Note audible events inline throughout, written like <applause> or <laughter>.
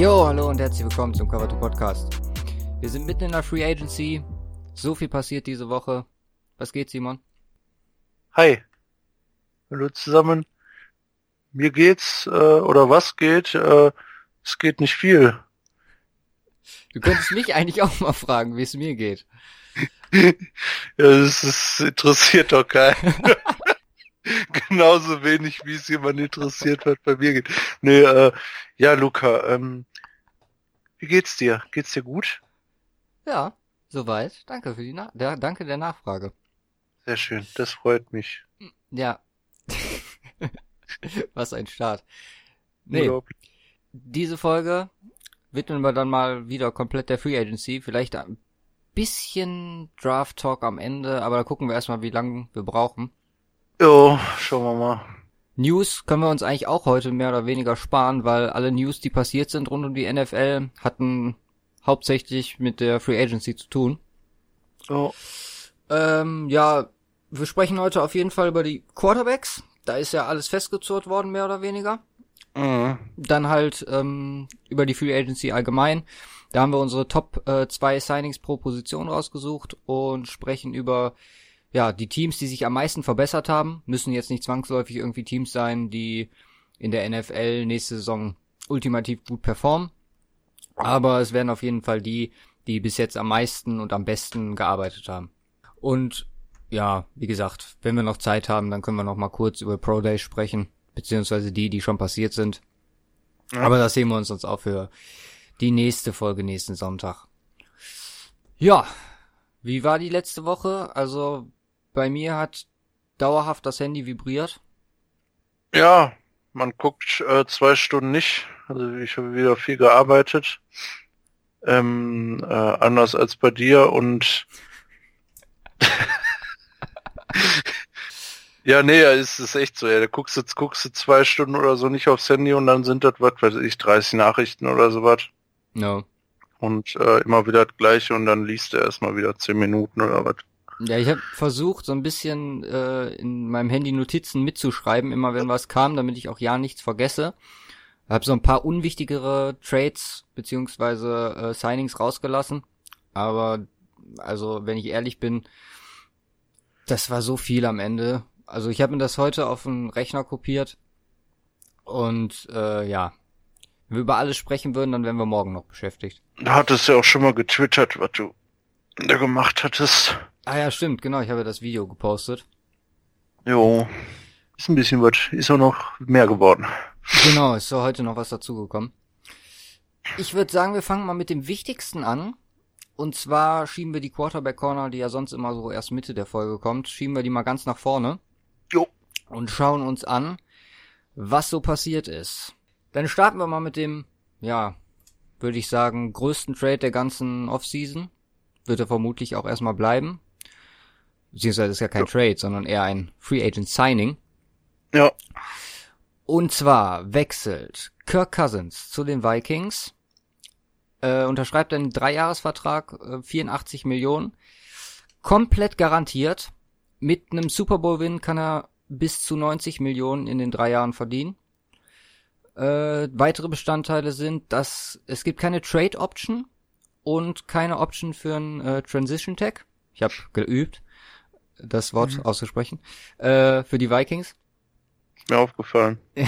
Jo, hallo und herzlich willkommen zum Cover 2 Podcast. Wir sind mitten in der Free Agency. So viel passiert diese Woche. Was geht, Simon? Hi. Hallo zusammen. Mir geht's, äh, oder was geht? Äh, es geht nicht viel. Du könntest mich eigentlich auch mal fragen, wie es mir geht. <laughs> ja, das ist, interessiert doch keinen. <laughs> <laughs> Genauso wenig, wie es jemand interessiert, was bei mir geht. Nee, äh, ja, Luca, ähm, wie geht's dir? Geht's dir gut? Ja, soweit. Danke für die Na der, danke der Nachfrage. Sehr schön, das freut mich. Ja. <laughs> Was ein Start. Nee. Diese Folge widmen wir dann mal wieder komplett der Free Agency. Vielleicht ein bisschen Draft Talk am Ende, aber da gucken wir erstmal, wie lange wir brauchen. Jo, schauen wir mal. News können wir uns eigentlich auch heute mehr oder weniger sparen, weil alle News, die passiert sind rund um die NFL, hatten hauptsächlich mit der Free Agency zu tun. Oh. Ähm, ja, wir sprechen heute auf jeden Fall über die Quarterbacks. Da ist ja alles festgezurrt worden, mehr oder weniger. Mhm. Dann halt ähm, über die Free Agency allgemein. Da haben wir unsere Top äh, zwei Signings pro Position rausgesucht und sprechen über ja die Teams, die sich am meisten verbessert haben. Müssen jetzt nicht zwangsläufig irgendwie Teams sein, die in der NFL nächste Saison ultimativ gut performen. Aber es werden auf jeden Fall die, die bis jetzt am meisten und am besten gearbeitet haben. Und ja, wie gesagt, wenn wir noch Zeit haben, dann können wir noch mal kurz über Pro Day sprechen, beziehungsweise die, die schon passiert sind. Ja. Aber das sehen wir uns sonst auch für die nächste Folge nächsten Sonntag. Ja, wie war die letzte Woche? Also bei mir hat dauerhaft das Handy vibriert. Ja, man guckt äh, zwei Stunden nicht. Also ich habe wieder viel gearbeitet. Ähm, äh, anders als bei dir und <laughs> ja, nee, es ist echt so. Ja, da guckst du, guckst du zwei Stunden oder so nicht aufs Handy und dann sind das, was weiß ich, 30 Nachrichten oder sowas. No. Und äh, immer wieder das gleiche und dann liest er erstmal wieder 10 Minuten oder was. Ja, ich habe versucht, so ein bisschen äh, in meinem Handy Notizen mitzuschreiben, immer wenn was kam, damit ich auch ja nichts vergesse. Habe so ein paar unwichtigere Trades beziehungsweise äh, Signings rausgelassen. Aber also, wenn ich ehrlich bin, das war so viel am Ende. Also ich habe mir das heute auf den Rechner kopiert. Und äh, ja, wenn wir über alles sprechen würden, dann wären wir morgen noch beschäftigt. Da hattest du ja auch schon mal getwittert, was du da gemacht hattest. Ah ja, stimmt, genau, ich habe ja das Video gepostet. Jo, ist ein bisschen was, ist auch noch mehr geworden. Genau, ist so heute noch was dazugekommen. Ich würde sagen, wir fangen mal mit dem Wichtigsten an. Und zwar schieben wir die Quarterback Corner, die ja sonst immer so erst Mitte der Folge kommt, schieben wir die mal ganz nach vorne. Jo. Und schauen uns an, was so passiert ist. Dann starten wir mal mit dem, ja, würde ich sagen, größten Trade der ganzen Offseason. Wird er vermutlich auch erstmal bleiben. Beziehungsweise ist ja kein Ja. Trade, sondern eher ein Free Agent Signing. Ja, Und zwar wechselt Kirk Cousins zu den Vikings, äh, unterschreibt einen Dreijahresvertrag, äh, 84 Millionen, komplett garantiert. Mit einem Super Bowl-Win kann er bis zu 90 Millionen in den drei Jahren verdienen. Äh, weitere Bestandteile sind, dass es gibt keine Trade Option und keine Option für ein äh, Transition Tag. Ich habe geübt, das Wort Mhm. auszusprechen. Äh, für die Vikings. mir aufgefallen. <laughs>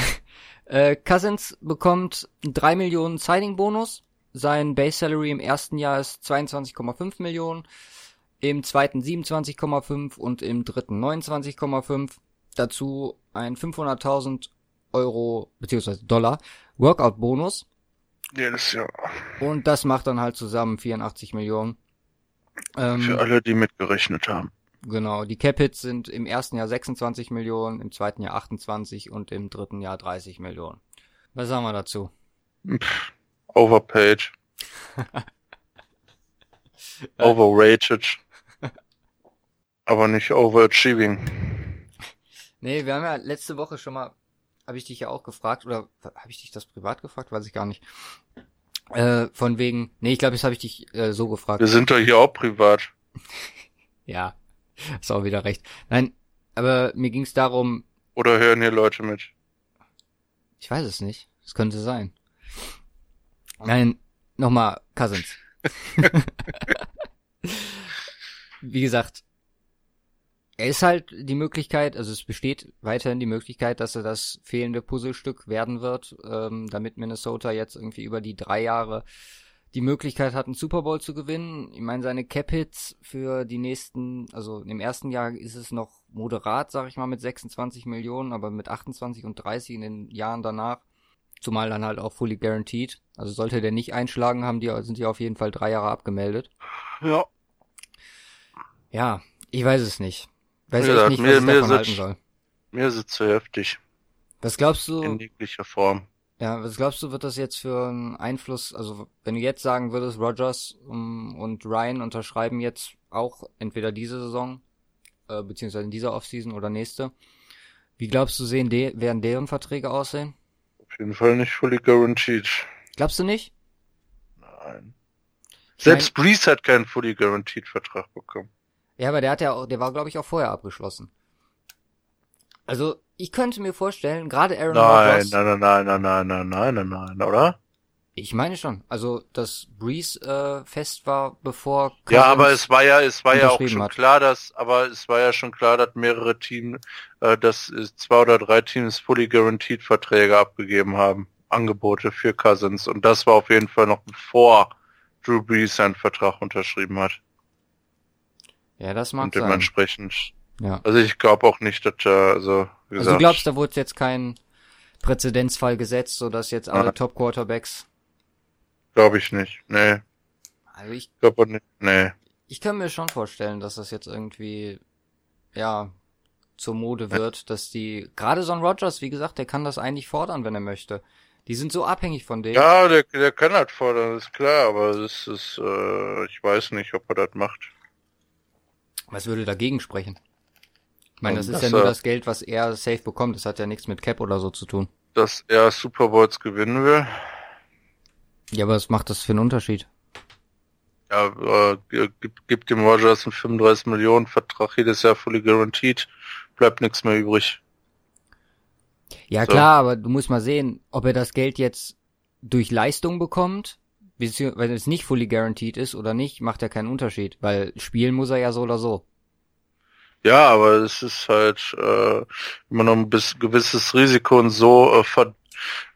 Äh, Cousins bekommt 3 Millionen Signing-Bonus. Sein Base Salary im ersten Jahr ist 22,5 Millionen, im zweiten 27,5 und im dritten 29,5. Dazu ein 500.000 Euro beziehungsweise Dollar Workout-Bonus Ja, das ist ja und das macht dann halt zusammen 84 Millionen. Ähm, für alle, die mitgerechnet haben. Genau, die Cap-Hits sind im ersten Jahr 26 Millionen, im zweiten Jahr 28 und im dritten Jahr 30 Millionen. Was sagen wir dazu? Pff, overpaid. <laughs> Overrated. Aber nicht overachieving. Nee, wir haben ja letzte Woche schon mal, habe ich dich ja auch gefragt, oder habe ich dich das privat gefragt? Weiß ich gar nicht. Äh, von wegen, nee, ich glaube, jetzt habe ich dich äh, so gefragt. Wir sind doch hier auch privat. <laughs> Ja, <laughs> ist auch wieder recht. Nein, aber mir ging es darum, Oder hören hier Leute mit? ich weiß es nicht, es könnte sein. Nein, nochmal Cousins. <laughs> Wie gesagt, er ist halt die Möglichkeit, also es besteht weiterhin die Möglichkeit, dass er das fehlende Puzzlestück werden wird, ähm, damit Minnesota jetzt irgendwie über die drei Jahre die Möglichkeit hat, einen Super Bowl zu gewinnen. Ich meine, seine Cap-Hits für die nächsten, also im ersten Jahr ist es noch moderat, sag ich mal, mit 26 Millionen, aber mit 28 und 30 in den Jahren danach, zumal dann halt auch fully guaranteed. Also sollte der nicht einschlagen, haben die, sind die auf jeden Fall drei Jahre abgemeldet. Ja. Ja, ich weiß es nicht. Weiß gesagt, nicht, mir- was ich mir davon ist- halten soll. Mir ist es zu heftig. Was glaubst du, In jeglicher Form. Ja, was glaubst du, wird das jetzt für einen Einfluss, also wenn du jetzt sagen würdest, Rogers um, und Ryan unterschreiben jetzt auch entweder diese Saison, äh, beziehungsweise in dieser Offseason oder nächste, wie glaubst du, sehen de werden deren Verträge aussehen? Auf jeden Fall nicht fully guaranteed. Glaubst du nicht? Nein. Selbst Breeze hat keinen fully guaranteed Vertrag bekommen. Ja, aber der hat ja auch, der war glaube ich auch vorher abgeschlossen. Also, ich könnte mir vorstellen, gerade Aaron Nein, Rodgers. nein, nein, nein, nein, nein, nein, nein, nein, oder? Ich meine schon. Also, dass Breeze äh, fest war, bevor Ja, Cousins- aber es war ja, es war ja auch schon hat. klar, dass, aber es war ja schon klar, dass mehrere Teams, äh, dass äh, zwei oder drei Teams fully guaranteed Verträge abgegeben haben, Angebote für Cousins. Und das war auf jeden Fall noch bevor Drew Brees seinen Vertrag unterschrieben hat. Ja, das mag Und sein. Ja. also ich glaube auch nicht, dass, äh, also, wie Also gesagt, du glaubst, da wurde jetzt kein Präzedenzfall gesetzt, so dass jetzt alle Ja. Top Quarterbacks. glaube ich nicht. Nee, Also ich, glaube nicht. Nee. ich kann mir schon vorstellen, dass das jetzt irgendwie ja zur Mode wird, dass die gerade so ein Rogers, wie gesagt, der kann das eigentlich fordern, wenn er möchte. Die sind so abhängig von dem. Ja, der, der kann halt fordern, ist klar, aber es ist, äh, ich weiß nicht, ob er das macht. Was würde dagegen sprechen? Ich meine, das ist ja nur das Geld, was er safe bekommt. Das hat ja nichts mit Cap oder so zu tun. Dass er Super Bowls gewinnen will. Ja, aber was macht das für einen Unterschied? Ja, äh, gibt, gibt dem Rogers einen 35 Millionen Vertrag jedes Jahr fully guaranteed, bleibt nichts mehr übrig. Ja So. klar, aber du musst mal sehen, ob er das Geld jetzt durch Leistung bekommt, wenn es nicht fully guaranteed ist oder nicht, macht ja keinen Unterschied, weil spielen muss er ja so oder so. Ja, aber es ist halt äh, immer noch ein bis, gewisses Risiko und so äh, ver,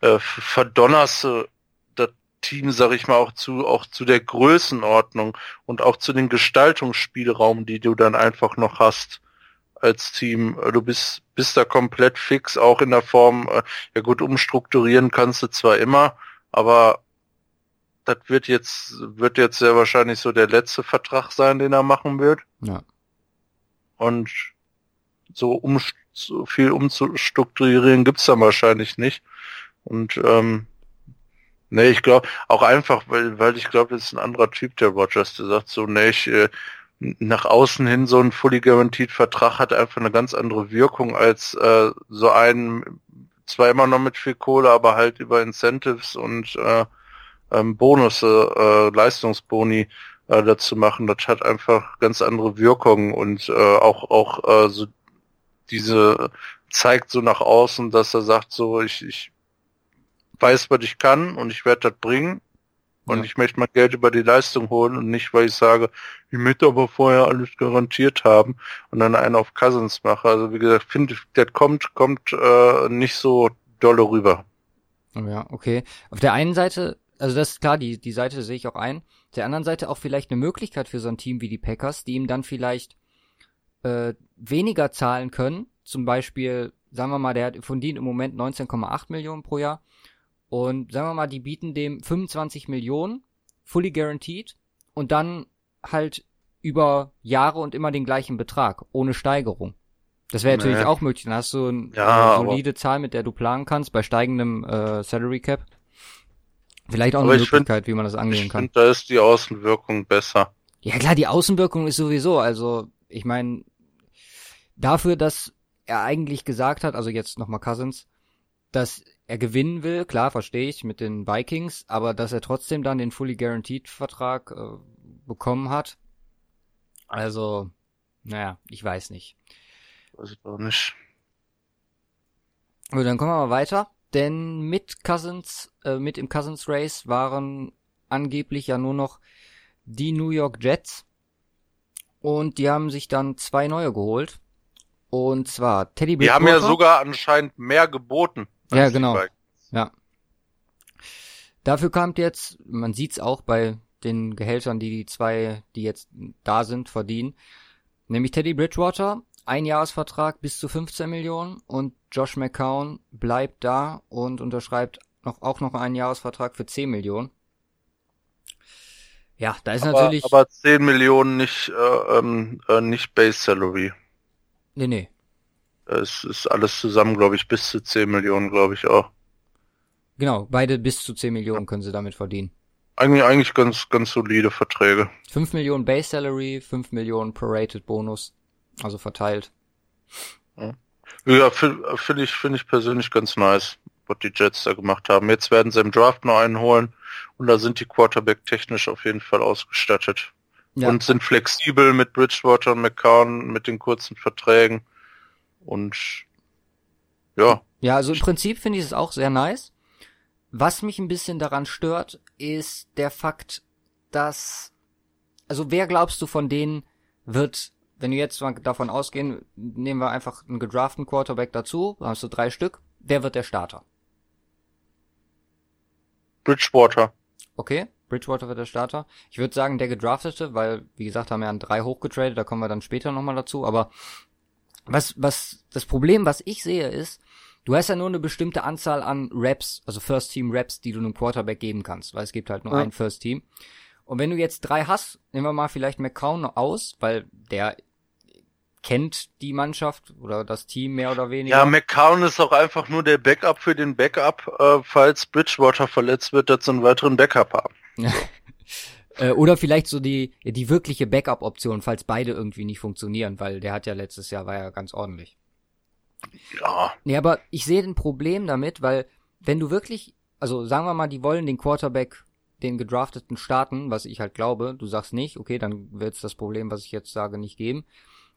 äh, verdonnerst du das Team, sag ich mal, auch zu auch zu der Größenordnung und auch zu den Gestaltungsspielraum, die du dann einfach noch hast als Team. Äh, Du bist bist da komplett fix, auch in der Form. Äh, ja gut, umstrukturieren kannst du zwar immer, aber das wird jetzt wird jetzt sehr wahrscheinlich so der letzte Vertrag sein, den er machen wird Ja. Und so, um, so viel umzustrukturieren gibt's dann wahrscheinlich nicht. Und ähm, nee, ich glaube auch einfach, weil, weil ich glaube, das ist ein anderer Typ, der Rogers, der sagt so, nee, ich, äh, nach außen hin so ein fully guaranteed Vertrag hat einfach eine ganz andere Wirkung als äh, so ein, zwar immer noch mit viel Kohle, aber halt über Incentives und äh, ähm, Bonusse, äh, Leistungsboni äh, dazu machen. Das hat einfach ganz andere Wirkungen und äh, auch auch äh, so diese zeigt so nach außen, dass er sagt so ich ich weiß, was ich kann und ich werde das bringen und Ja. ich möchte mein Geld über die Leistung holen und nicht, weil ich sage, ich möchte aber vorher alles garantiert haben und dann einen auf Cousins mache. Also wie gesagt, finde ich, der kommt kommt äh, nicht so dolle rüber. Ja, okay. Auf der einen Seite, also das ist klar, die, die Seite sehe ich auch ein. Auf der anderen Seite auch vielleicht eine Möglichkeit für so ein Team wie die Packers, die ihm dann vielleicht äh, weniger zahlen können. Zum Beispiel, sagen wir mal, der hat verdient im Moment 19,8 Millionen pro Jahr. Und sagen wir mal, die bieten dem 25 Millionen, fully guaranteed, und dann halt über Jahre und immer den gleichen Betrag, ohne Steigerung. Das wäre natürlich Nee. auch möglich. Dann hast du eine Ja, aber- solide Zahl, mit der du planen kannst, bei steigendem äh, Salary Cap. Vielleicht auch Aber eine ich find- Möglichkeit, wie man das angehen Ich kann. finde, da ist die Außenwirkung besser. Ja klar, die Außenwirkung ist sowieso, also ich meine, dafür, dass er eigentlich gesagt hat, also jetzt nochmal Cousins, dass er gewinnen will, klar, verstehe ich, mit den Vikings, aber dass er trotzdem dann den Fully Guaranteed Vertrag äh, bekommen hat. Also, naja, ich weiß nicht. Weiß ich auch nicht. Gut, dann kommen wir mal weiter. Denn mit Cousins, äh, mit im Cousins Race waren angeblich ja nur noch die New York Jets. Und die haben sich dann zwei neue geholt. Und zwar Teddy Die haben ja sogar anscheinend mehr geboten. Ja, genau. Ja. Dafür kommt jetzt, man sieht's auch bei den Gehältern, die die zwei, die jetzt da sind, verdienen. Nämlich Teddy Bridgewater, ein Jahresvertrag bis zu 15 Millionen und Josh McCown bleibt da und unterschreibt noch, auch noch einen Jahresvertrag für 10 Millionen. Ja, da ist aber, natürlich. Aber 10 Millionen nicht, äh, ähm, äh, nicht Base Salary. Nee, nee. Es ist alles zusammen, glaube ich, bis zu 10 Millionen, glaube ich auch. Genau, beide bis zu 10 Millionen können sie damit verdienen. Eigentlich, eigentlich ganz, ganz solide Verträge. 5 Millionen Base Salary, 5 Millionen Prorated Bonus. Also verteilt. Ja, ja finde find ich, finde ich persönlich ganz nice, was die Jets da gemacht haben. Jetzt werden sie im Draft noch einen holen und da sind die Quarterback technisch auf jeden Fall ausgestattet. Ja. Und sind flexibel mit Bridgewater und McCown, mit den kurzen Verträgen. Und ja. Ja, also im Prinzip finde ich es auch sehr nice. Was mich ein bisschen daran stört, ist der Fakt, dass, also wer glaubst du von denen wird, wenn wir jetzt mal davon ausgehen, nehmen wir einfach einen gedraften Quarterback dazu, hast du drei Stück, wer wird der Starter? Bridgewater. Okay, Bridgewater wird der Starter. Ich würde sagen, der gedraftete, weil, wie gesagt, haben wir an drei hochgetradet, da kommen wir dann später nochmal dazu, aber was, was, das Problem, was ich sehe, ist, Du hast ja nur eine bestimmte Anzahl an Raps, also First Team Raps, die du einem Quarterback geben kannst, weil es gibt halt nur ja. ein First Team. Und wenn du jetzt drei hast, nehmen wir mal vielleicht McCown aus, weil der kennt die Mannschaft oder das Team mehr oder weniger. Ja, McCown ist auch einfach nur der Backup für den Backup, äh, falls Bridgewater verletzt wird, dass sie einen weiteren Backup haben. <laughs> Äh, oder vielleicht so die, die wirkliche Backup-Option, falls beide irgendwie nicht funktionieren, weil der hat ja letztes Jahr war ja ganz ordentlich. Ja. Nee, aber ich sehe ein Problem damit, weil wenn du wirklich, also sagen wir mal, die wollen den Quarterback, den gedrafteten starten, was ich halt glaube, du sagst nicht, okay, dann wird es das Problem, was ich jetzt sage, nicht geben.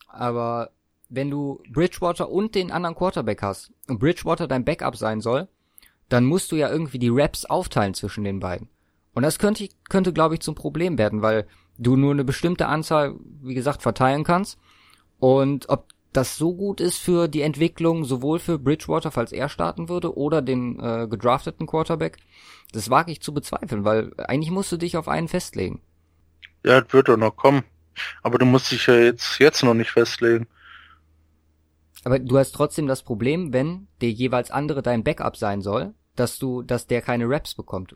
Aber wenn du Bridgewater und den anderen Quarterback hast und Bridgewater dein Backup sein soll, dann musst du ja irgendwie die Raps aufteilen zwischen den beiden. Und das könnte, könnte glaube ich, zum Problem werden, weil du nur eine bestimmte Anzahl, wie gesagt, verteilen kannst. Und ob das so gut ist für die Entwicklung, sowohl für Bridgewater, falls er starten würde, oder den äh, gedrafteten Quarterback, das wage ich zu bezweifeln, weil eigentlich musst du dich auf einen festlegen. Ja, das wird doch noch kommen. Aber du musst dich ja jetzt, jetzt noch nicht festlegen. Aber du hast trotzdem das Problem, wenn der jeweils andere dein Backup sein soll, dass du, dass der keine Raps bekommt.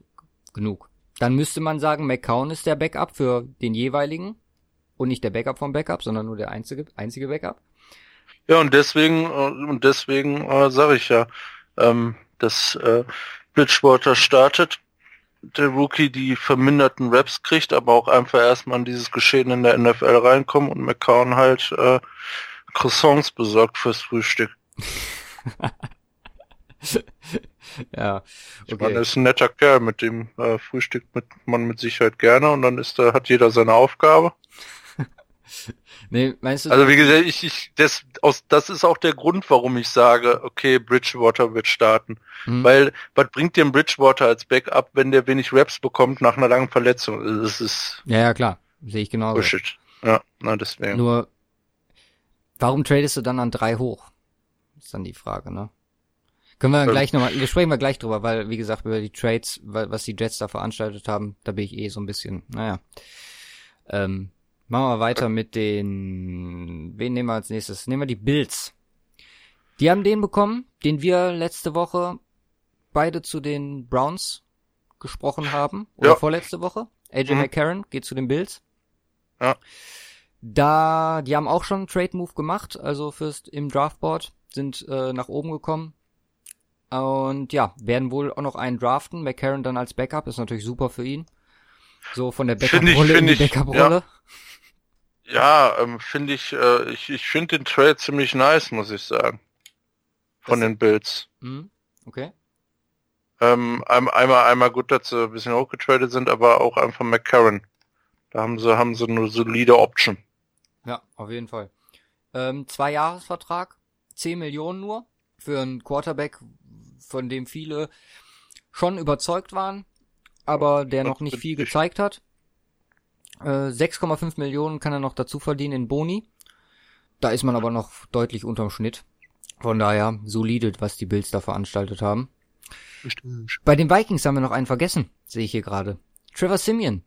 Genug. Dann müsste man sagen, McCown ist der Backup für den jeweiligen und nicht der Backup vom Backup, sondern nur der einzige, einzige Backup. Ja, und deswegen, äh, und deswegen äh, sage ich ja, ähm, dass äh, Bridgewater startet, der Rookie die verminderten Raps kriegt, aber auch einfach erstmal in dieses Geschehen in der NFL reinkommen und McCown halt äh, Croissants besorgt fürs Frühstück. <laughs> ja, okay. Ich meine, er ist ein netter Kerl, mit dem äh, frühstückt mit, man mit Sicherheit gerne und dann ist da, hat jeder seine Aufgabe. <laughs> nee, meinst du? Also wie gesagt, ich, ich, das, aus, das ist auch der Grund, warum ich sage, okay, Bridgewater wird starten. Mhm. Weil, was bringt dir ein Bridgewater als Backup, wenn der wenig Raps bekommt nach einer langen Verletzung? Das ist. Ja, ja, klar. Sehe ich genauso. Bullshit. Ja, na, deswegen. Nur, warum tradest du dann an drei hoch? Ist dann die Frage, ne? Können wir dann gleich nochmal, wir sprechen wir gleich drüber, weil, wie gesagt, über die Trades, was die Jets da veranstaltet haben, da bin ich eh so ein bisschen, naja. Ähm, Machen wir weiter mit den. Wen nehmen wir als nächstes? Nehmen wir die Bills. Die haben den bekommen, den wir letzte Woche beide zu den Browns gesprochen haben. Oder ja. vorletzte Woche. AJ mhm. McCarron geht zu den Bills. Ja. Da, die haben auch schon einen Trade-Move gemacht, also fürs im Draftboard, sind äh, nach oben gekommen. Und ja, werden wohl auch noch einen draften. McCarron dann als Backup, ist natürlich super für ihn. So von der Backup-Rolle in die Backup-Rolle. Ja. Ja, ähm, finde ich, äh, ich, ich finde den Trade ziemlich nice, muss ich sagen. Von das den Bills. Mhm. Okay. Ähm, einmal, einmal gut, dass sie ein bisschen hochgetradet sind, aber auch einfach McCarron. Da haben sie, haben sie eine solide Option. Ja, auf jeden Fall. Ähm, zwei Jahresvertrag, 10 Millionen nur für einen Quarterback, von dem viele schon überzeugt waren, aber der noch nicht viel gezeigt hat. Äh, 6,5 Millionen kann er noch dazu verdienen in Boni. Da ist man aber noch deutlich unterm Schnitt. Von daher solide, was die Bills da veranstaltet haben. Richtig. Bei den Vikings haben wir noch einen vergessen, sehe ich hier gerade. Trevor Simeon.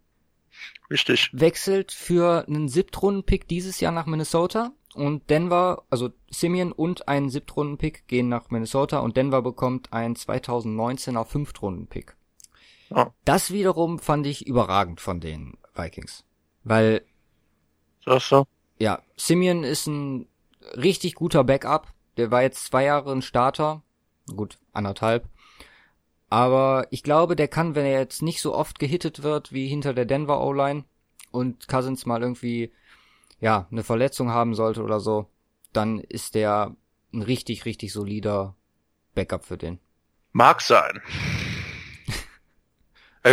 Richtig. Wechselt für einen Siebtrunden-Pick dieses Jahr nach Minnesota und Denver, also Simeon und ein Siebtrunden-Pick gehen nach Minnesota und Denver bekommt ein 2019er Fünftrunden-Pick. Oh. Das wiederum fand ich überragend von den Vikings. Weil. So, so. Ja, Simeon ist ein richtig guter Backup. Der war jetzt zwei Jahre ein Starter. Gut, anderthalb. Aber ich glaube, der kann, wenn er jetzt nicht so oft gehittet wird wie hinter der Denver O-Line und Cousins mal irgendwie, ja, eine Verletzung haben sollte oder so, dann ist der ein richtig, richtig solider Backup für den. Mag sein.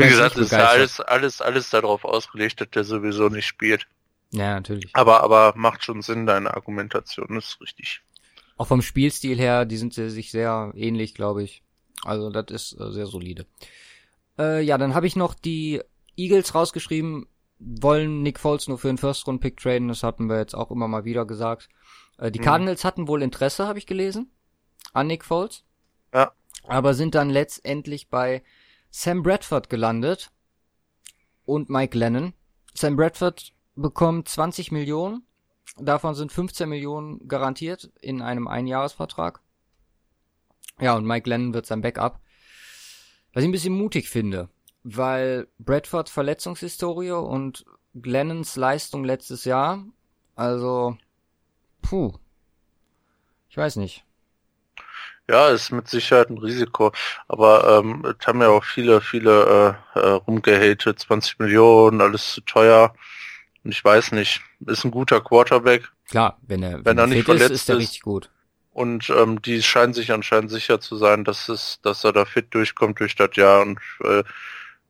Wie gesagt, ist ja alles, alles, alles darauf ausgelegt, dass der sowieso nicht spielt. Ja, natürlich. Aber, aber macht schon Sinn, deine Argumentation ist richtig. Auch vom Spielstil her, die sind sich sehr ähnlich, glaube ich. Also das ist äh, sehr solide. Äh, ja, dann habe ich noch die Eagles rausgeschrieben, wollen Nick Foles nur für einen First-Round-Pick traden, das hatten wir jetzt auch immer mal wieder gesagt. Äh, die mhm. Cardinals hatten wohl Interesse, habe ich gelesen, an Nick Foles. Ja. Aber sind dann letztendlich bei Sam Bradford gelandet und Mike Lennon. Sam Bradford bekommt 20 Millionen, davon sind 15 Millionen garantiert in einem Einjahresvertrag. Ja, und Mike Lennon wird sein Backup. Was ich ein bisschen mutig finde, weil Bradfords Verletzungshistorie und Glennons Leistung letztes Jahr, also, puh, ich weiß nicht. Ja, ist mit Sicherheit ein Risiko, aber ähm, es haben ja auch viele, viele äh, äh, rumgehatet, 20 Millionen, alles zu teuer. Und ich weiß nicht, ist ein guter Quarterback. Klar, wenn er, wenn, wenn er nicht verletzt ist, ist er richtig gut. Und ähm, die scheinen sich anscheinend sicher zu sein, dass es, dass er da fit durchkommt durch das Jahr. Und, äh,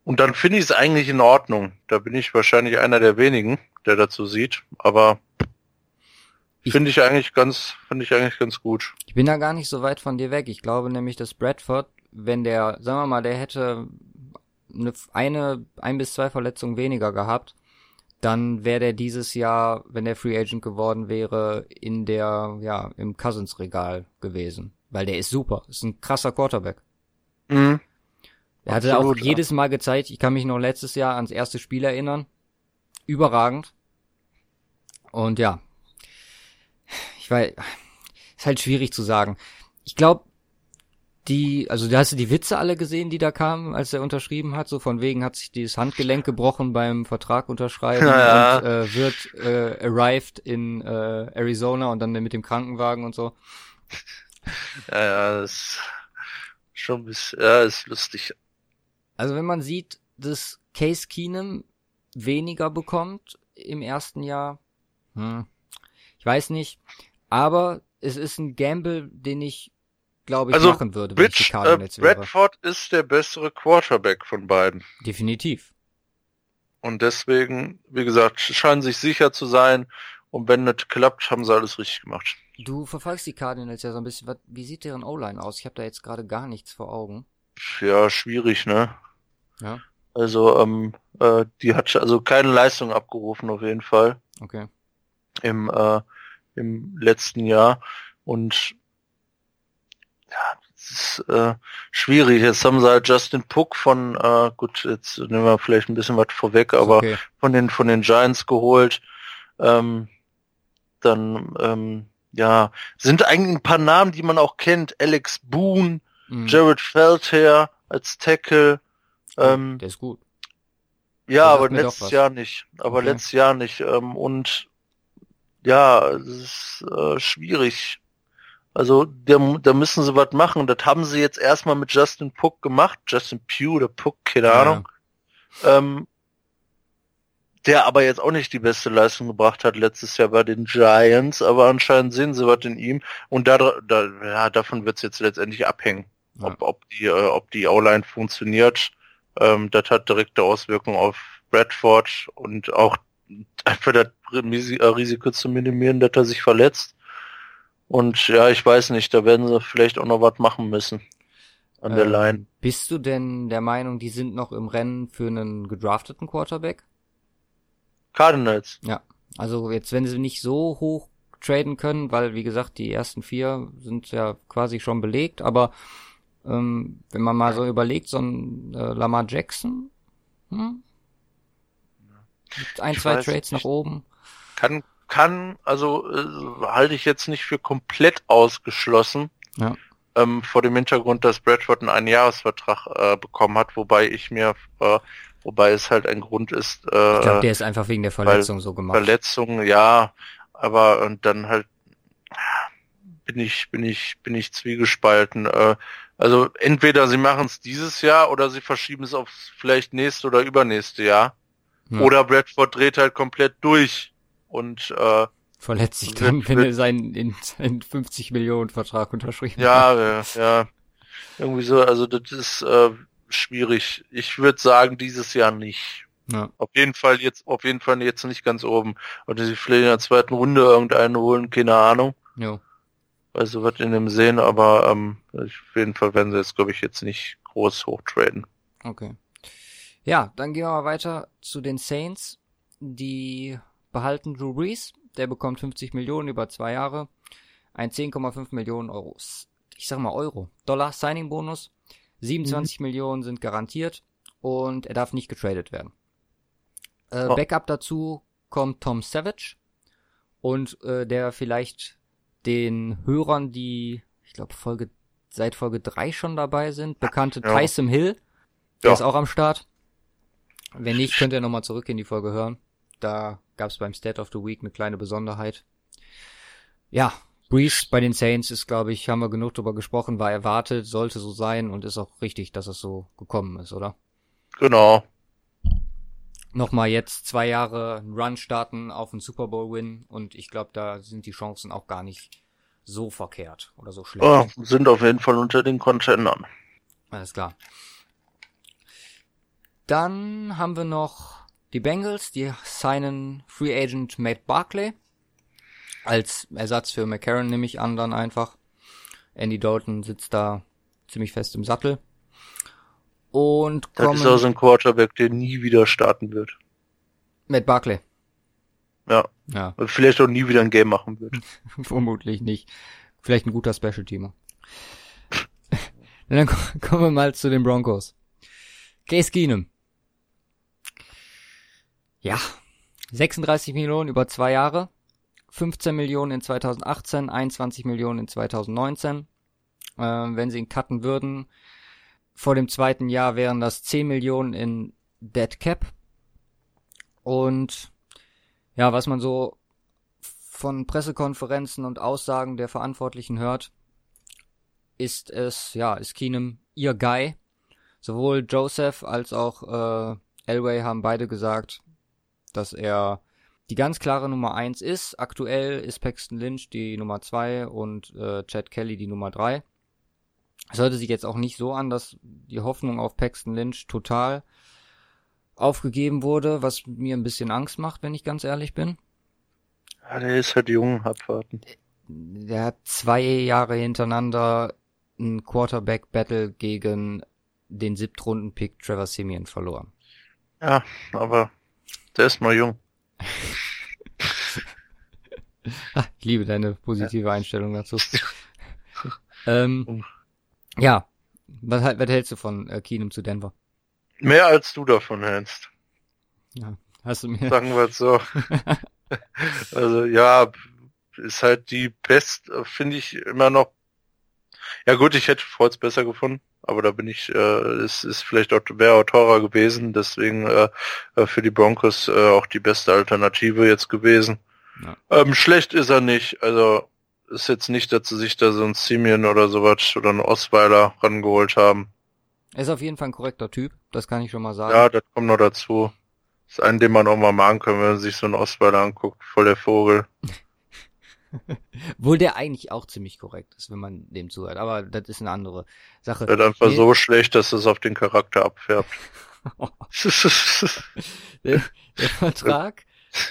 und dann finde ich es eigentlich in Ordnung. Da bin ich wahrscheinlich einer der wenigen, der dazu sieht. Aber finde ich eigentlich ganz, finde ich eigentlich ganz gut. Ich bin da gar nicht so weit von dir weg. Ich glaube nämlich, dass Bradford, wenn der, sagen wir mal, der hätte eine, eine ein bis zwei Verletzungen weniger gehabt, dann wäre der dieses Jahr, wenn der Free Agent geworden wäre, in der, ja, im Cousins-Regal gewesen. Weil der ist super, ist ein krasser Quarterback. Mhm. Er hatte Absolut, auch ja. jedes Mal gezeigt, ich kann mich noch letztes Jahr ans erste Spiel erinnern. Überragend. Und ja. Ich weiß, ist halt schwierig zu sagen. Ich glaube, die, also da hast du die Witze alle gesehen, die da kamen, als er unterschrieben hat, so von wegen hat sich dieses Handgelenk gebrochen beim Vertrag unterschreiben ja. und äh, wird äh, arrived in äh, Arizona und dann mit dem Krankenwagen und so. Ja, ja, das ist schon ein bisschen, ja, ist lustig. Also wenn man sieht, dass Case Keenum weniger bekommt im ersten Jahr, hm, ich weiß nicht, aber es ist ein Gamble, den ich glaube ich, also, machen würde, wenn Bitch, ich die Cardinals äh, Bradford wäre. ist der bessere Quarterback von beiden. Definitiv. Und deswegen, wie gesagt, scheinen sich sicher zu sein. Und wenn das klappt, haben sie alles richtig gemacht. Du verfolgst die Cardinals ja so ein bisschen. Wie sieht deren O-Line aus? Ich habe da jetzt gerade gar nichts vor Augen. Ja, schwierig, ne? Ja. Also, ähm, äh, die hat also keine Leistung abgerufen auf jeden Fall. Okay. Im, äh, im letzten Jahr. Und ja, das ist äh, schwierig. Jetzt haben sie halt Justin Puck von, äh, gut, jetzt nehmen wir vielleicht ein bisschen was vorweg, aber okay. von den von den Giants geholt. Ähm, dann ähm, ja, sind eigentlich ein paar Namen, die man auch kennt. Alex Boone, mhm. Jared Feldherr als Tackle. Ähm, Der ist gut. Ja, aber letztes Jahr nicht. Aber okay. letztes Jahr nicht. Ähm, und ja, es ist äh, schwierig. Also da, da müssen sie was machen. Das haben sie jetzt erstmal mit Justin Puck gemacht. Justin Pugh oder Puck, keine ja. Ahnung. Ähm, der aber jetzt auch nicht die beste Leistung gebracht hat letztes Jahr bei den Giants, aber anscheinend sehen sie was in ihm und da, da ja, davon wird es jetzt letztendlich abhängen, ja. ob, ob die äh, ob die O-Line funktioniert. Ähm, das hat direkte Auswirkungen auf Bradford und auch <laughs> einfach das Risiko zu minimieren, dass er sich verletzt. Und ja, ich weiß nicht, da werden sie vielleicht auch noch was machen müssen. an der Ähm, Line. Bist du denn der Meinung, die sind noch im Rennen für einen gedrafteten Quarterback? Cardinals. Also jetzt, wenn sie nicht so hoch traden können, weil wie gesagt, die ersten vier sind ja quasi schon belegt, aber ähm, wenn man mal so überlegt, so ein äh, Lamar Jackson, hm? Ein, Ich zwei Trades nach nicht. oben. Kann, kann, also äh, halte ich jetzt nicht für komplett ausgeschlossen. Ja. Ähm, vor dem Hintergrund, dass Bradford einen Einjahresvertrag äh, bekommen hat, wobei ich mir, äh, wobei es halt ein Grund ist, äh, Ich glaube, der ist einfach wegen der Verletzung so gemacht. Verletzungen, ja, aber und dann halt bin ich, bin ich, bin ich zwiegespalten. Äh, also entweder sie machen es dieses Jahr oder sie verschieben es aufs vielleicht nächste oder übernächste Jahr. Ja. Oder Bradford dreht halt komplett durch und äh, Verletzt sich Wird- dann, wenn wird- er seinen, in, seinen 50 Millionen Vertrag unterschrieben hat. ja, ja, irgendwie so, also das ist äh, schwierig. Ich würde sagen, dieses Jahr nicht. Ja. Auf jeden Fall jetzt, auf jeden Fall jetzt nicht ganz oben. Oder sie vielleicht in der zweiten Runde irgendeinen holen, keine Ahnung. Jo. Also wird in dem sehen, aber ähm, auf jeden Fall werden sie jetzt, glaube ich, jetzt nicht groß hochtraden. Okay. Ja, dann gehen wir mal weiter zu den Saints. Die behalten Drew Brees. Der bekommt 50 Millionen über zwei Jahre. Ein 10,5 Millionen Euro. Ich sag mal Euro. Dollar Signing Bonus. 27 Millionen sind garantiert. Und er darf nicht getradet werden. Äh, Oh. Backup dazu kommt Tom Savage. Und äh, der vielleicht den Hörern, die, ich glaube, Folge, seit Folge 3 schon dabei sind, bekannte Ja. Tyson Hill. Der Ja. ist auch am Start. Wenn nicht, könnt ihr nochmal zurück in die Folge hören. Da gab es beim State of the Week eine kleine Besonderheit. Ja, Breeze bei den Saints ist, glaube ich, haben wir genug drüber gesprochen, war erwartet, sollte so sein und ist auch richtig, dass es so gekommen ist, oder? Genau. Nochmal jetzt zwei Jahre einen Run starten auf einen Super Bowl Win und ich glaube, da sind die Chancen auch gar nicht so verkehrt oder so schlecht. Ja, sind auf jeden Fall unter den Contendern. Alles klar. Dann haben wir noch die Bengals, die signen Free Agent Matt Barkley. Als Ersatz für McCarron nehme ich an dann einfach. Andy Dalton sitzt da ziemlich fest im Sattel. Und Das kommen ist auch so ein Quarterback, der nie wieder starten wird. Matt Barkley. Ja. Ja, Und vielleicht auch nie wieder ein Game machen wird. <laughs> vermutlich nicht. Vielleicht ein guter Special-Teamer. <laughs> dann ko- kommen wir mal zu den Broncos. Case Keenum. Ja, 36 Millionen über zwei Jahre, 15 Millionen in 2018, 21 Millionen in 2019. Ähm, wenn sie ihn cutten würden, vor dem zweiten Jahr wären das 10 Millionen in Dead Cap. Und ja, was man so von Pressekonferenzen und Aussagen der Verantwortlichen hört, ist es, ja, ist Keenum ihr Guy. Sowohl Joseph als auch äh, Elway haben beide gesagt, dass er die ganz klare Nummer eins ist. Aktuell ist Paxton Lynch die Nummer zwei und äh, Chad Kelly die Nummer drei. Es hörte sich jetzt auch nicht so an, dass die Hoffnung auf Paxton Lynch total aufgegeben wurde, was mir ein bisschen Angst macht, wenn ich ganz ehrlich bin. Ja, der ist halt jung, abwarten. Der hat zwei Jahre hintereinander ein Quarterback-Battle gegen den Siebtrunden-Pick Trevor Simeon verloren. Ja, aber der ist mal jung. <laughs> Ah, ich liebe deine positive Einstellung dazu. <laughs> ähm, ja, was, was hältst du von äh, Keenum zu Denver? Mehr als du davon hältst. Ja, hast du mir... Sagen wir es so. <laughs> also ja, ist halt die best, finde ich immer noch. Ja gut, ich hätte Freud's besser gefunden, aber da bin ich, äh, es ist vielleicht auch wäre auch teurer gewesen, deswegen äh, äh, für die Broncos äh, auch die beste Alternative jetzt gewesen. Ja. Ähm, schlecht ist er nicht, also ist jetzt nicht, dass sie sich da so ein Simeon oder sowas oder einen Osweiler rangeholt haben. Er ist auf jeden Fall ein korrekter Typ, das kann ich schon mal sagen. Ja, das kommt noch dazu. Das ist ein, den man auch mal machen kann, wenn man sich so einen Osweiler anguckt, voll der Vogel. <laughs> Obwohl der eigentlich auch ziemlich korrekt ist, wenn man dem zuhört. Aber das ist eine andere Sache. Wird einfach Nee. so schlecht, dass es auf den Charakter abfärbt. <laughs> der, der <laughs> Vertrag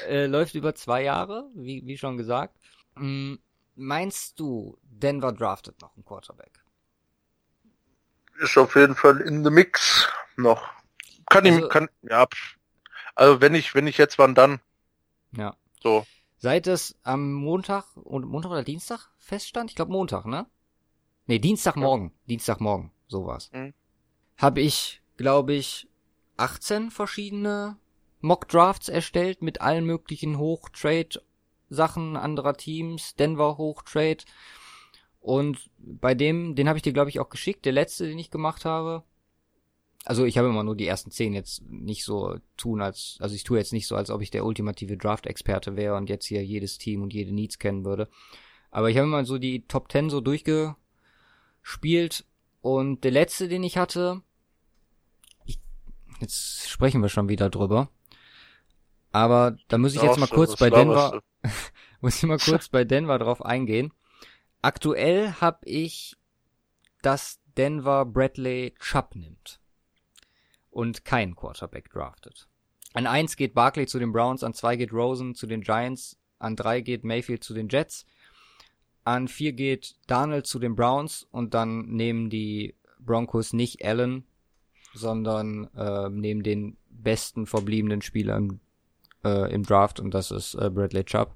äh, läuft über zwei Jahre, wie, wie schon gesagt. Mm, meinst du, Denver draftet noch einen Quarterback? ist auf jeden Fall in the mix noch. Kann Also- ihm, kann, ja, also wenn ich, wenn ich jetzt wann dann, Ja. so. Seit es am Montag und Montag oder Dienstag feststand, ich glaube Montag, ne? Nee, Dienstagmorgen, Dienstagmorgen, so war's. Mhm. Habe ich, glaube ich, 18 verschiedene Mock Drafts erstellt mit allen möglichen Hochtrade Sachen anderer Teams, Denver Hochtrade und bei dem, den habe ich dir glaube ich auch geschickt, der letzte, den ich gemacht habe. Also ich habe immer nur die ersten zehn jetzt nicht so tun als, also ich tue jetzt nicht so, als ob ich der ultimative Draft-Experte wäre und jetzt hier jedes Team und jede Needs kennen würde. Aber ich habe immer so die Top 10 so durchgespielt und der letzte, den ich hatte, ich, jetzt sprechen wir schon wieder drüber. Aber da muss ich jetzt mal kurz bei Denver, <laughs> muss ich mal kurz bei Denver drauf eingehen. Aktuell habe ich, dass Denver Bradley Chubb nimmt und kein Quarterback draftet. An eins geht Barkley zu den Browns, an zwei geht Rosen zu den Giants, an drei geht Mayfield zu den Jets, an vier geht Darnold zu den Browns und dann nehmen die Broncos nicht Allen, sondern äh, nehmen den besten verbliebenen Spieler im, äh, im Draft und das ist äh, Bradley Chubb.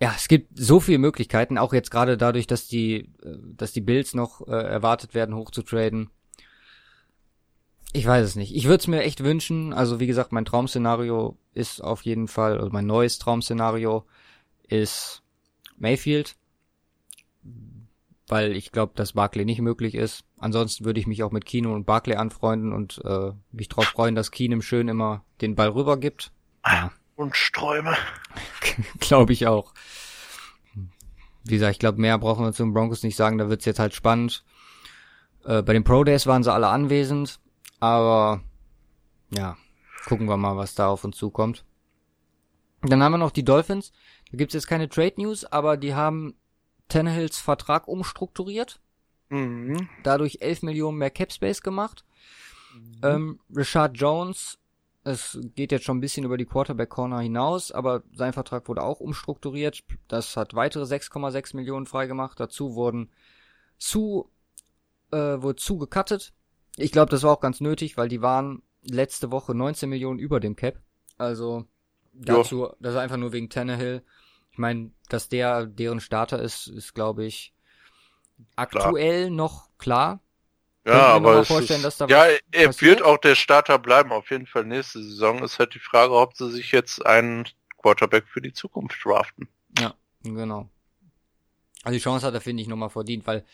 Ja, es gibt so viele Möglichkeiten, auch jetzt gerade dadurch, dass die, äh, dass die Bills noch äh, erwartet werden, hochzutraden. Ich weiß es nicht. Ich würde es mir echt wünschen. Also wie gesagt, mein Traumszenario ist auf jeden Fall, also mein neues Traumszenario ist Mayfield, weil ich glaube, dass Barkley nicht möglich ist. Ansonsten würde ich mich auch mit Kino und Barkley anfreunden und äh, mich darauf freuen, dass Keenum schön immer den Ball rüber gibt. Ja, Und Sträume. <laughs> glaube ich auch. Wie gesagt, ich glaube, mehr brauchen wir zu den Broncos nicht sagen. Da wird's jetzt halt spannend. Äh, bei den Pro Days waren sie alle anwesend, aber ja, gucken wir mal, was da auf uns zukommt. Dann haben wir noch die Dolphins. Da gibt's jetzt keine Trade News, aber die haben Tannehills Vertrag umstrukturiert, Mhm. dadurch 11 Millionen mehr Cap Space gemacht. Ähm, Richard Jones, es geht jetzt schon ein bisschen über die Quarterback Corner hinaus, aber sein Vertrag wurde auch umstrukturiert. Das hat weitere 6,6 Millionen freigemacht. Dazu wurden zu, äh, wurde zu gecuttet. Ich glaube, das war auch ganz nötig, weil die waren letzte Woche 19 Millionen über dem Cap. Also Ja. dazu, das ist einfach nur wegen Tannehill. Ich meine, dass der deren Starter ist, ist glaube ich aktuell noch klar. Ja, aber da ja, er passiert? wird auch der Starter bleiben, auf jeden Fall nächste Saison. Ist halt die Frage, ob sie sich jetzt einen Quarterback für die Zukunft draften. Genau. Also die Chance hat er, finde ich, nochmal verdient, weil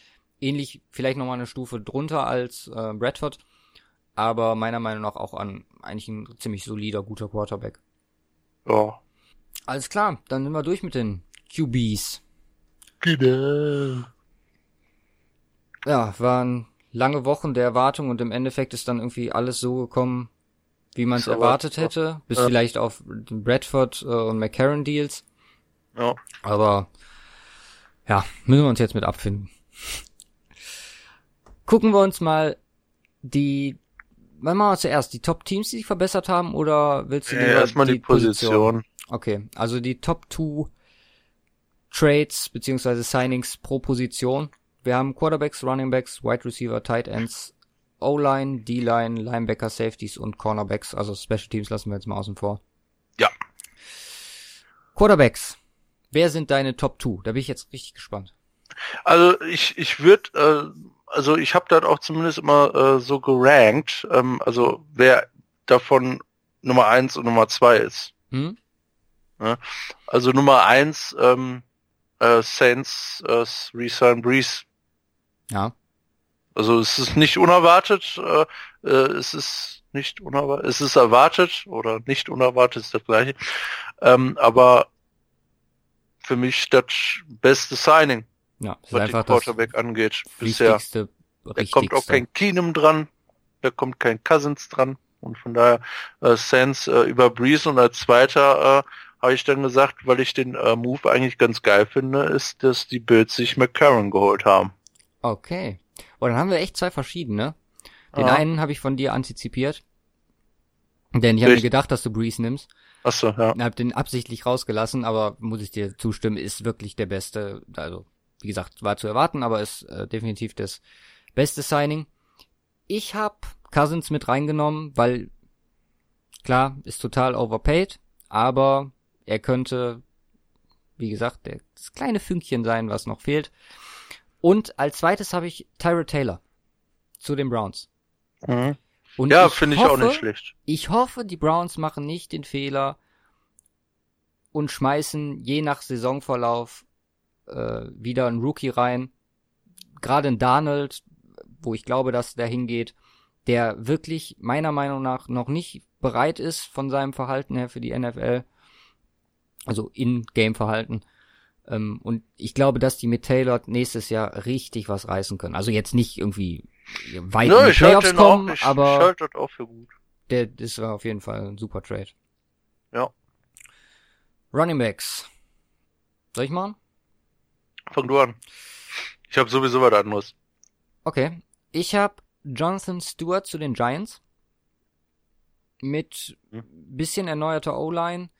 ähnlich, vielleicht nochmal eine Stufe drunter als äh, Bradford, aber meiner Meinung nach auch an eigentlich ein ziemlich solider, guter Quarterback. Ja. Alles klar, dann sind wir durch mit den QBs. Genau. Ja, waren lange Wochen der Erwartung und im Endeffekt ist dann irgendwie alles so gekommen, wie man es erwartet hätte, bis ja. vielleicht auf den Bradford äh, und McCarron Deals. Ja. Aber ja, müssen wir uns jetzt mit abfinden. Gucken wir uns mal die, wann machen wir zuerst? Die Top-Teams, die sich verbessert haben, oder willst du Äh, lieber erstmal die Position. Okay, also die Top 2 Trades beziehungsweise Signings pro Position. Wir haben Quarterbacks, Running Backs, Wide Receiver, Tight Ends, O-Line, D-Line, Linebacker, Safeties und Cornerbacks. Also Special Teams lassen wir jetzt mal außen vor. Ja. Quarterbacks. Wer sind deine Top 2? Da bin ich jetzt richtig gespannt. Also ich, ich würde, äh, also ich habe das auch zumindest immer äh, so gerankt, ähm, also wer davon Nummer eins und Nummer zwei ist. Hm? Also Nummer eins, ähm, äh, Saints, äh, Resign Breeze. Ja. Also es ist nicht unerwartet, äh, äh, es ist nicht unerwartet, es ist erwartet oder nicht unerwartet ist das gleiche. Ähm, aber für mich das beste Signing, Ja, was den Quarterback angeht, bisher. Da kommt auch kein Keenum dran, da kommt kein Cousins dran. Und von daher äh, Sans äh, über Breeze und als zweiter äh, habe ich dann gesagt, weil ich den äh, Move eigentlich ganz geil finde, ist, dass die Bills sich McCarron geholt haben. Okay. Und dann haben wir echt zwei verschiedene. Den Ja. einen habe ich von dir antizipiert. Denn ich habe mir gedacht, dass du Breeze nimmst. Achso, ja. Ich habe den absichtlich rausgelassen, aber muss ich dir zustimmen, ist wirklich der beste. Also, wie gesagt, war zu erwarten, aber ist äh, definitiv das beste Signing. Ich habe Cousins mit reingenommen, weil klar, ist total overpaid, aber er könnte, wie gesagt, der, das kleine Fünkchen sein, was noch fehlt. Und als zweites habe ich Tyra Taylor zu den Browns. Mhm. Und ja, finde ich auch nicht schlecht. Ich hoffe, die Browns machen nicht den Fehler und schmeißen je nach Saisonverlauf äh, wieder einen Rookie rein. Gerade in Darnold, wo ich glaube, dass der hingeht, der wirklich meiner Meinung nach noch nicht bereit ist von seinem Verhalten her für die NFL. Also in-Game-Verhalten. Ähm, und ich glaube, dass die mit Taylor nächstes Jahr richtig was reißen können. Also jetzt nicht irgendwie weit Nö, in die Playoffs kommen, auch, aber ich auch für gut. Der, das war auf jeden Fall ein super Trade. Ja. Running Backs. Soll ich machen? Fang du an. Ich habe sowieso was anderes. Okay. Ich habe Jonathan Stewart zu den Giants. Mit hm. bisschen erneuerter O-Line.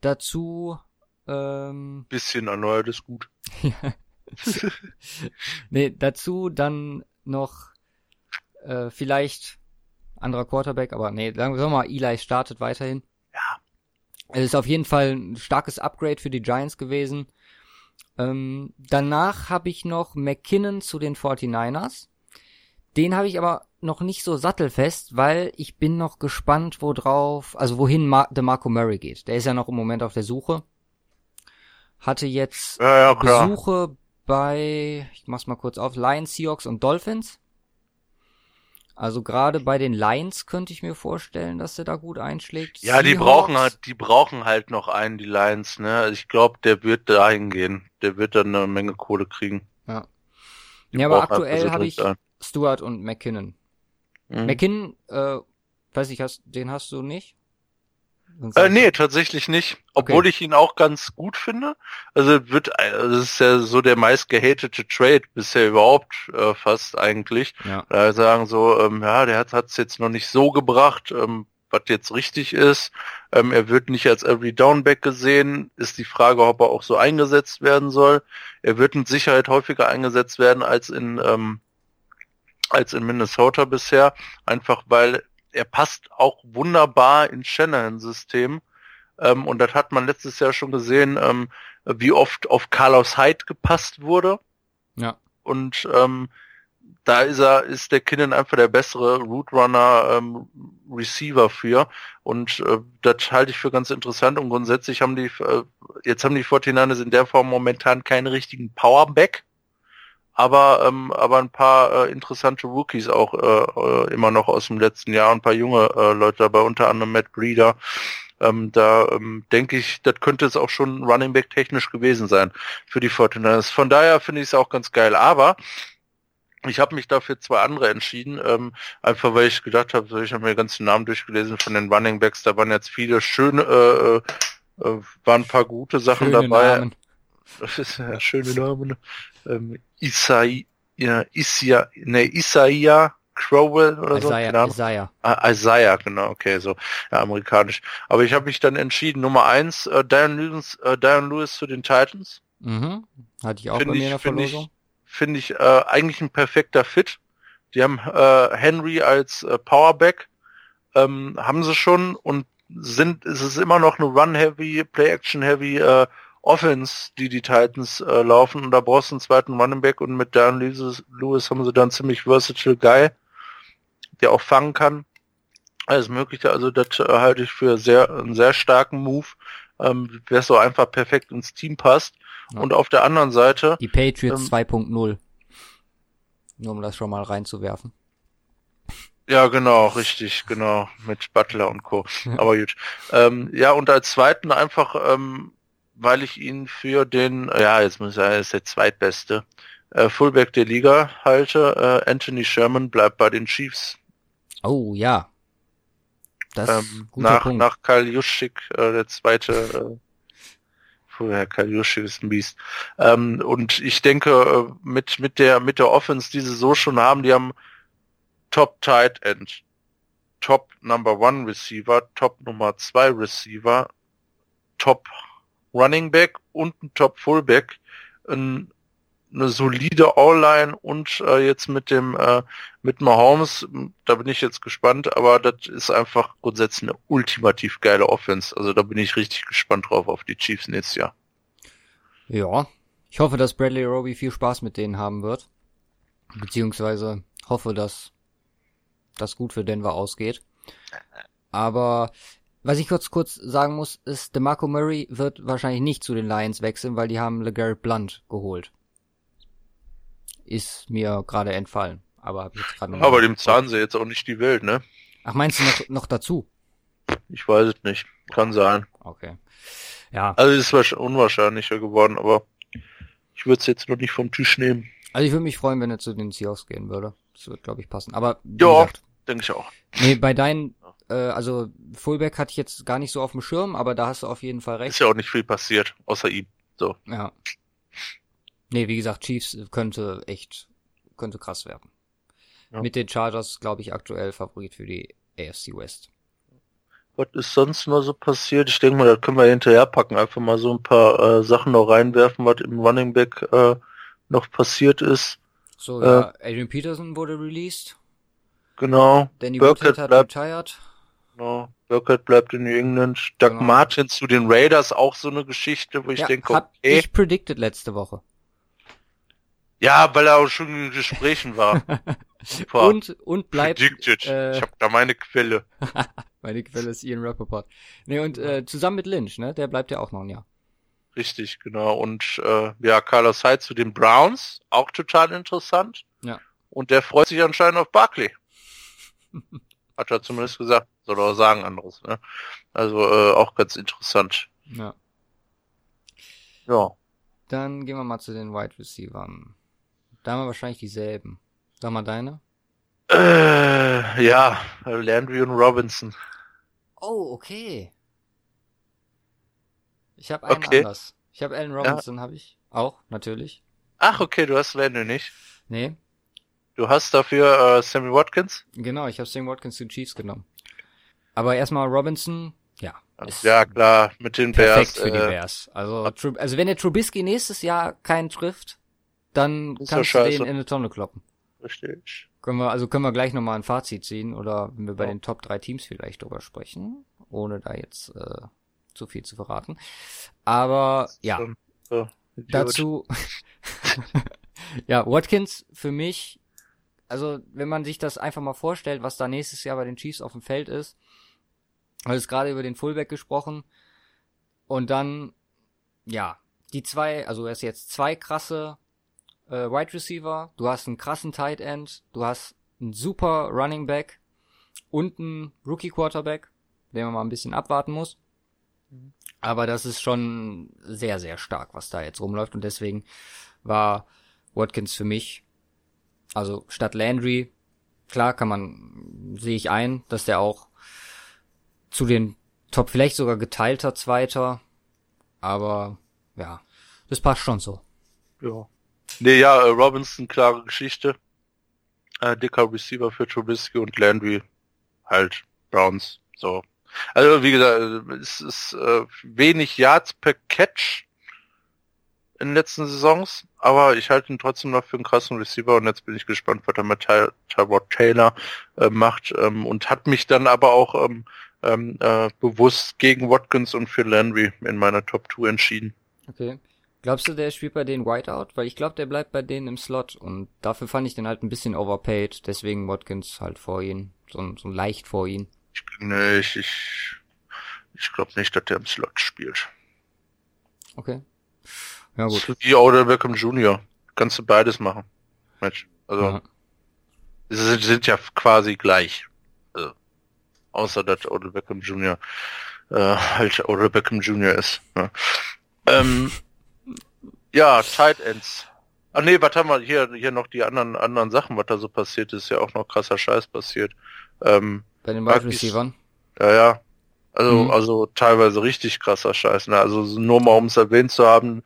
Dazu ähm, <laughs> bisschen erneuert ist gut. <laughs> nee, dazu dann noch äh, vielleicht anderer Quarterback, aber nee, sagen wir mal, Eli startet weiterhin. Ja. Es ist auf jeden Fall ein starkes Upgrade für die Giants gewesen. Ähm, danach habe ich noch McKinnon zu den 49ers. Den habe ich aber noch nicht so sattelfest, weil ich bin noch gespannt, wo drauf, also wohin Mar der Marco Murray geht. Der ist ja noch im Moment auf der Suche. Hatte jetzt ja, ja, Besuche bei, ich mach's mal kurz auf, Lions, Seahawks und Dolphins. Also gerade bei den Lions könnte ich mir vorstellen, dass er da gut einschlägt. Ja, die brauchen halt, die brauchen halt noch einen, die Lions, ne? Also ich glaube, der wird dahin gehen. Der wird dann eine Menge Kohle kriegen. Ja. Die ja, aber aktuell habe ich ein. Stuart und McKinnon. Mhm. McKinnon, äh, weiß ich, hast, den hast du nicht? Äh, nee, tatsächlich nicht. Obwohl okay. ich ihn auch ganz gut finde. Also wird, also das ist ja so der meist gehatete Trade bisher überhaupt äh, fast eigentlich. Ja. Da sagen so, ähm, ja, der hat es jetzt noch nicht so gebracht, ähm, was jetzt richtig ist. Ähm, er wird nicht als Every Downback gesehen. Ist die Frage, ob er auch so eingesetzt werden soll. Er wird mit Sicherheit häufiger eingesetzt werden als in ähm, als in Minnesota bisher, einfach weil er passt auch wunderbar ins Shanahan-System. Ähm, und das hat man letztes Jahr schon gesehen, ähm, wie oft auf Carlos Hyde gepasst wurde. Ja. Und ähm, da ist er, ist der Kinnan einfach der bessere Root Runner ähm, Receiver für. Und äh, das halte ich für ganz interessant. Und grundsätzlich haben die, äh, jetzt haben die 49ers in der Form momentan keinen richtigen Powerback aber ähm, aber ein paar äh, interessante Rookies auch äh, äh, immer noch aus dem letzten Jahr, ein paar junge äh, Leute dabei, unter anderem Matt Breeder. Ähm, da ähm, denke ich, das könnte es auch schon Running Back technisch gewesen sein für die Fortinanders. Von daher finde ich es auch ganz geil. Aber ich habe mich dafür zwei andere entschieden, ähm, einfach weil ich gedacht habe, so, ich habe mir den ganzen Namen durchgelesen von den Running Backs, da waren jetzt viele schöne, äh, äh, äh waren ein paar gute Sachen Schöne dabei. Namen. <laughs> Das ist ja schöne Namen. Ähm, Isai, ja, Isia, ne, Isaiah Crowell oder Isaiah, so. Isaiah. Ah, Isaiah, genau, okay, so ja, amerikanisch. Aber ich habe mich dann entschieden, Nummer eins, äh, Diane Lewis, äh, Lewis zu den Titans. Mhm. Hatte ich auch find bei mir in der Verlosung. Finde ich, find ich äh, eigentlich ein perfekter Fit. Die haben äh, Henry als äh, Powerback, ähm, haben sie schon und sind, es ist immer noch eine Run-Heavy, Play-Action-Heavy äh, Offense, die die Titans äh, laufen und da brauchst du einen zweiten Running Back und mit Dan Lewis, Lewis haben sie dann ziemlich versatile Guy, der auch fangen kann. Alles Mögliche, also das äh, halte ich für sehr einen sehr starken Move, ähm, wer so einfach perfekt ins Team passt. Ja. Und auf der anderen Seite die Patriots ähm, 2.0. Nur um das schon mal reinzuwerfen. Ja, genau, richtig, genau, mit Butler und Co. <laughs> Aber gut. Ähm, ja, und als zweiten einfach ähm, weil ich ihn für den, ja, jetzt muss ich sagen, er ist der zweitbeste äh, Fullback der Liga halte. Äh, Anthony Sherman bleibt bei den Chiefs. Oh ja. Das ähm, nach, Punkt. nach Kyle Juszczyk, äh, der zweite äh, vorher Kyle Juszczyk ist ein Biest. Ähm, und ich denke, äh, mit, mit der, mit der Offense, die sie so schon haben, die haben Top Tight End, Top Number One Receiver, Top Nummer zwei Receiver, Top Running Back und ein Top Fullback, ein eine solide All-Line und äh, jetzt mit dem äh, mit Mahomes, da bin ich jetzt gespannt, aber das ist einfach grundsätzlich eine ultimativ geile Offense. Also da bin ich richtig gespannt drauf auf die Chiefs nächstes Jahr. Ja, ich hoffe, dass Bradley Roby viel Spaß mit denen haben wird. Beziehungsweise hoffe, dass das gut für Denver ausgeht. Aber was ich kurz kurz sagen muss, ist, DeMarco Murray wird wahrscheinlich nicht zu den Lions wechseln, weil die haben LeGarrette Blunt geholt. Ist mir gerade entfallen. Aber hab ich jetzt gerade Aber dem zahlen sie jetzt auch nicht die Welt, ne? Ach, meinst du noch, noch dazu? Ich weiß es nicht. Kann sein. Okay. Ja. Also es ist unwahrscheinlicher geworden, aber ich würde es jetzt noch nicht vom Tisch nehmen. Also ich würde mich freuen, wenn er zu den Seahawks gehen würde. Das wird, glaube ich, passen. Aber ja, denke ich auch. Nee, bei deinen, äh, also Fullback hatte ich jetzt gar nicht so auf dem Schirm, aber da hast du auf jeden Fall recht. Ist ja auch nicht viel passiert, außer ihm. So. Ja. Nee, wie gesagt, Chiefs könnte echt, könnte krass werden. Ja. Mit den Chargers, glaube ich, aktuell Favorit für die AFC West. Was ist sonst noch so passiert? Ich denke mal, da können wir hinterher packen. Einfach mal so ein paar äh, Sachen noch reinwerfen, was im Running Back äh, noch passiert ist. So, ja, äh, Adrian Peterson wurde released. Genau. Danny Burkett hat bleibt, retired. Genau. Burkett bleibt in New England. Doug genau. Martin zu den Raiders, auch so eine Geschichte, wo ich ja, denke, okay. ich predicted letzte Woche. Ja, weil er auch schon in Gesprächen war. <laughs> Super. Und, und bleibt. Predicted. Äh, ich habe da meine Quelle. <laughs> meine Quelle ist Ian Rappaport. Nee, und äh, zusammen mit Lynch, ne? Der bleibt ja auch noch ein Jahr. Richtig, genau. Und äh, ja, Carlos Hyde zu den Browns, auch total interessant. Ja. Und der freut sich anscheinend auf Barkley. Hat er zumindest gesagt. Soll er sagen anderes. Ne? Also äh, auch ganz interessant. Ja. Ja. Dann gehen wir mal zu den Wide Receivers. Da haben wir wahrscheinlich dieselben. Sag mal deine. Äh, ja, Landry und Robinson. Oh, okay. Ich habe einen okay. anders. Ich habe Allen Robinson, ja. habe ich auch, natürlich. Ach, okay, du hast Landry nicht. Nee. Du hast dafür äh, Sammy Watkins? Genau, ich habe Sammy Watkins zu Chiefs genommen. Aber erstmal Robinson, ja. Ja, klar, mit den perfekt Bears. Perfekt für äh, die Bears. Also, also wenn der Trubisky nächstes Jahr keinen trifft, dann kannst du den in eine Tonne kloppen. Richtig. Können wir, also können wir gleich nochmal ein Fazit ziehen oder wenn wir bei ja. den Top 3 Teams vielleicht drüber sprechen, ohne da jetzt äh, zu viel zu verraten. Aber ja, so, dazu, <laughs> ja, Watkins für mich, also wenn man sich das einfach mal vorstellt, was da nächstes Jahr bei den Chiefs auf dem Feld ist, weil es gerade über den Fullback gesprochen und dann, ja, die zwei, also er ist jetzt zwei krasse äh, Wide Receiver, du hast einen krassen Tight End, du hast einen super Running Back und einen Rookie Quarterback, den man mal ein bisschen abwarten muss. Aber das ist schon sehr, sehr stark, was da jetzt rumläuft und deswegen war Watkins für mich, also statt Landry, klar kann man, sehe ich ein, dass der auch zu den Top, vielleicht sogar geteilter Zweiter, aber ja, das passt schon so. Ja. Nee, ja, äh, Robinson, klare Geschichte. Äh, dicker Receiver für Trubisky und Landry halt Browns. So. Also wie gesagt, äh, es ist äh, wenig Yards per Catch in den letzten Saisons, aber ich halte ihn trotzdem noch für einen krassen Receiver und jetzt bin ich gespannt, was er mit Ty Tyrod Taylor äh, macht ähm, und hat mich dann aber auch ähm, ähm, äh, bewusst gegen Watkins und für Landry in meiner Top 2 entschieden. Okay. Glaubst du, der spielt bei denen Whiteout? Weil ich glaube, der bleibt bei denen im Slot und dafür fand ich den halt ein bisschen overpaid, deswegen Watkins halt vor ihn, so, so leicht vor ihn. Ich, nee, ich, ich, ich glaube nicht, dass der im Slot spielt. Okay. Ja gut. Wie Odell Beckham Jr. Kannst du beides machen. Mensch, also ja. sie sind, sind ja quasi gleich. Also, außer dass Odell Beckham Jr. Äh, halt Odell Beckham Jr. ist. Ne? Ähm, ja, Tight Ends. Ah nee, was haben wir hier, hier noch die anderen, anderen Sachen, was da so passiert ist, ja auch noch krasser Scheiß passiert. Ähm, Bei den Wide Receivers? Ja, ja. Also, mhm. also teilweise richtig krasser Scheiß. Ne? Also nur mal um es erwähnt zu haben,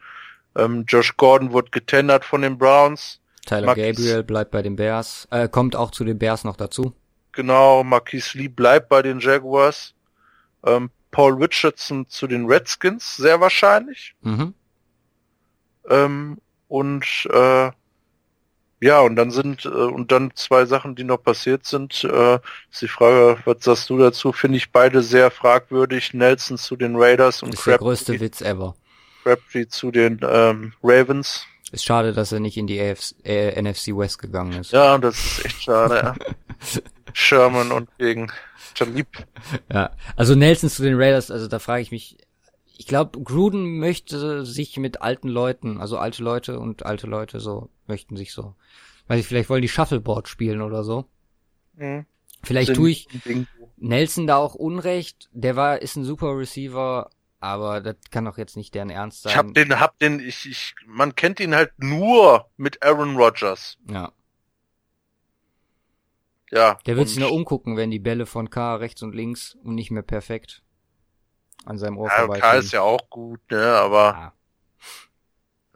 ähm, Josh Gordon wurde getendert von den Browns. Tyler Marquis, Gabriel bleibt bei den Bears, äh, kommt auch zu den Bears noch dazu. Genau, Marquis Lee bleibt bei den Jaguars. Ähm, Paul Richardson zu den Redskins, sehr wahrscheinlich. Mhm. Ähm, und äh, ja, und dann sind äh, und dann zwei Sachen, die noch passiert sind. Äh, ist die Frage, was sagst du dazu? Finde ich beide sehr fragwürdig. Nelson zu den Raiders und ist der größte Witz ever. Crabtree zu den ähm, Ravens. Ist schade, dass er nicht in die AFC, äh, NFC West gegangen ist. Ja, das ist echt schade. ja. <laughs> Sherman und gegen Talib. Ja, also Nelson zu den Raiders, also da frage ich mich, ich glaube, Gruden möchte sich mit alten Leuten, also alte Leute und alte Leute so, möchten sich so, weil ich vielleicht wollen die Shuffleboard spielen oder so. Mhm. Vielleicht tue ich Nelson da auch Unrecht. Der war, ist ein super Receiver, aber das kann doch jetzt nicht deren Ernst sein. Ich hab den, hab den, ich, ich, man kennt ihn halt nur mit Aaron Rodgers. Ja. Ja. Der wird sich nur umgucken, wenn die Bälle von K rechts und links und nicht mehr perfekt an seinem Ohr ja, K ist ja auch gut, ne, aber ja.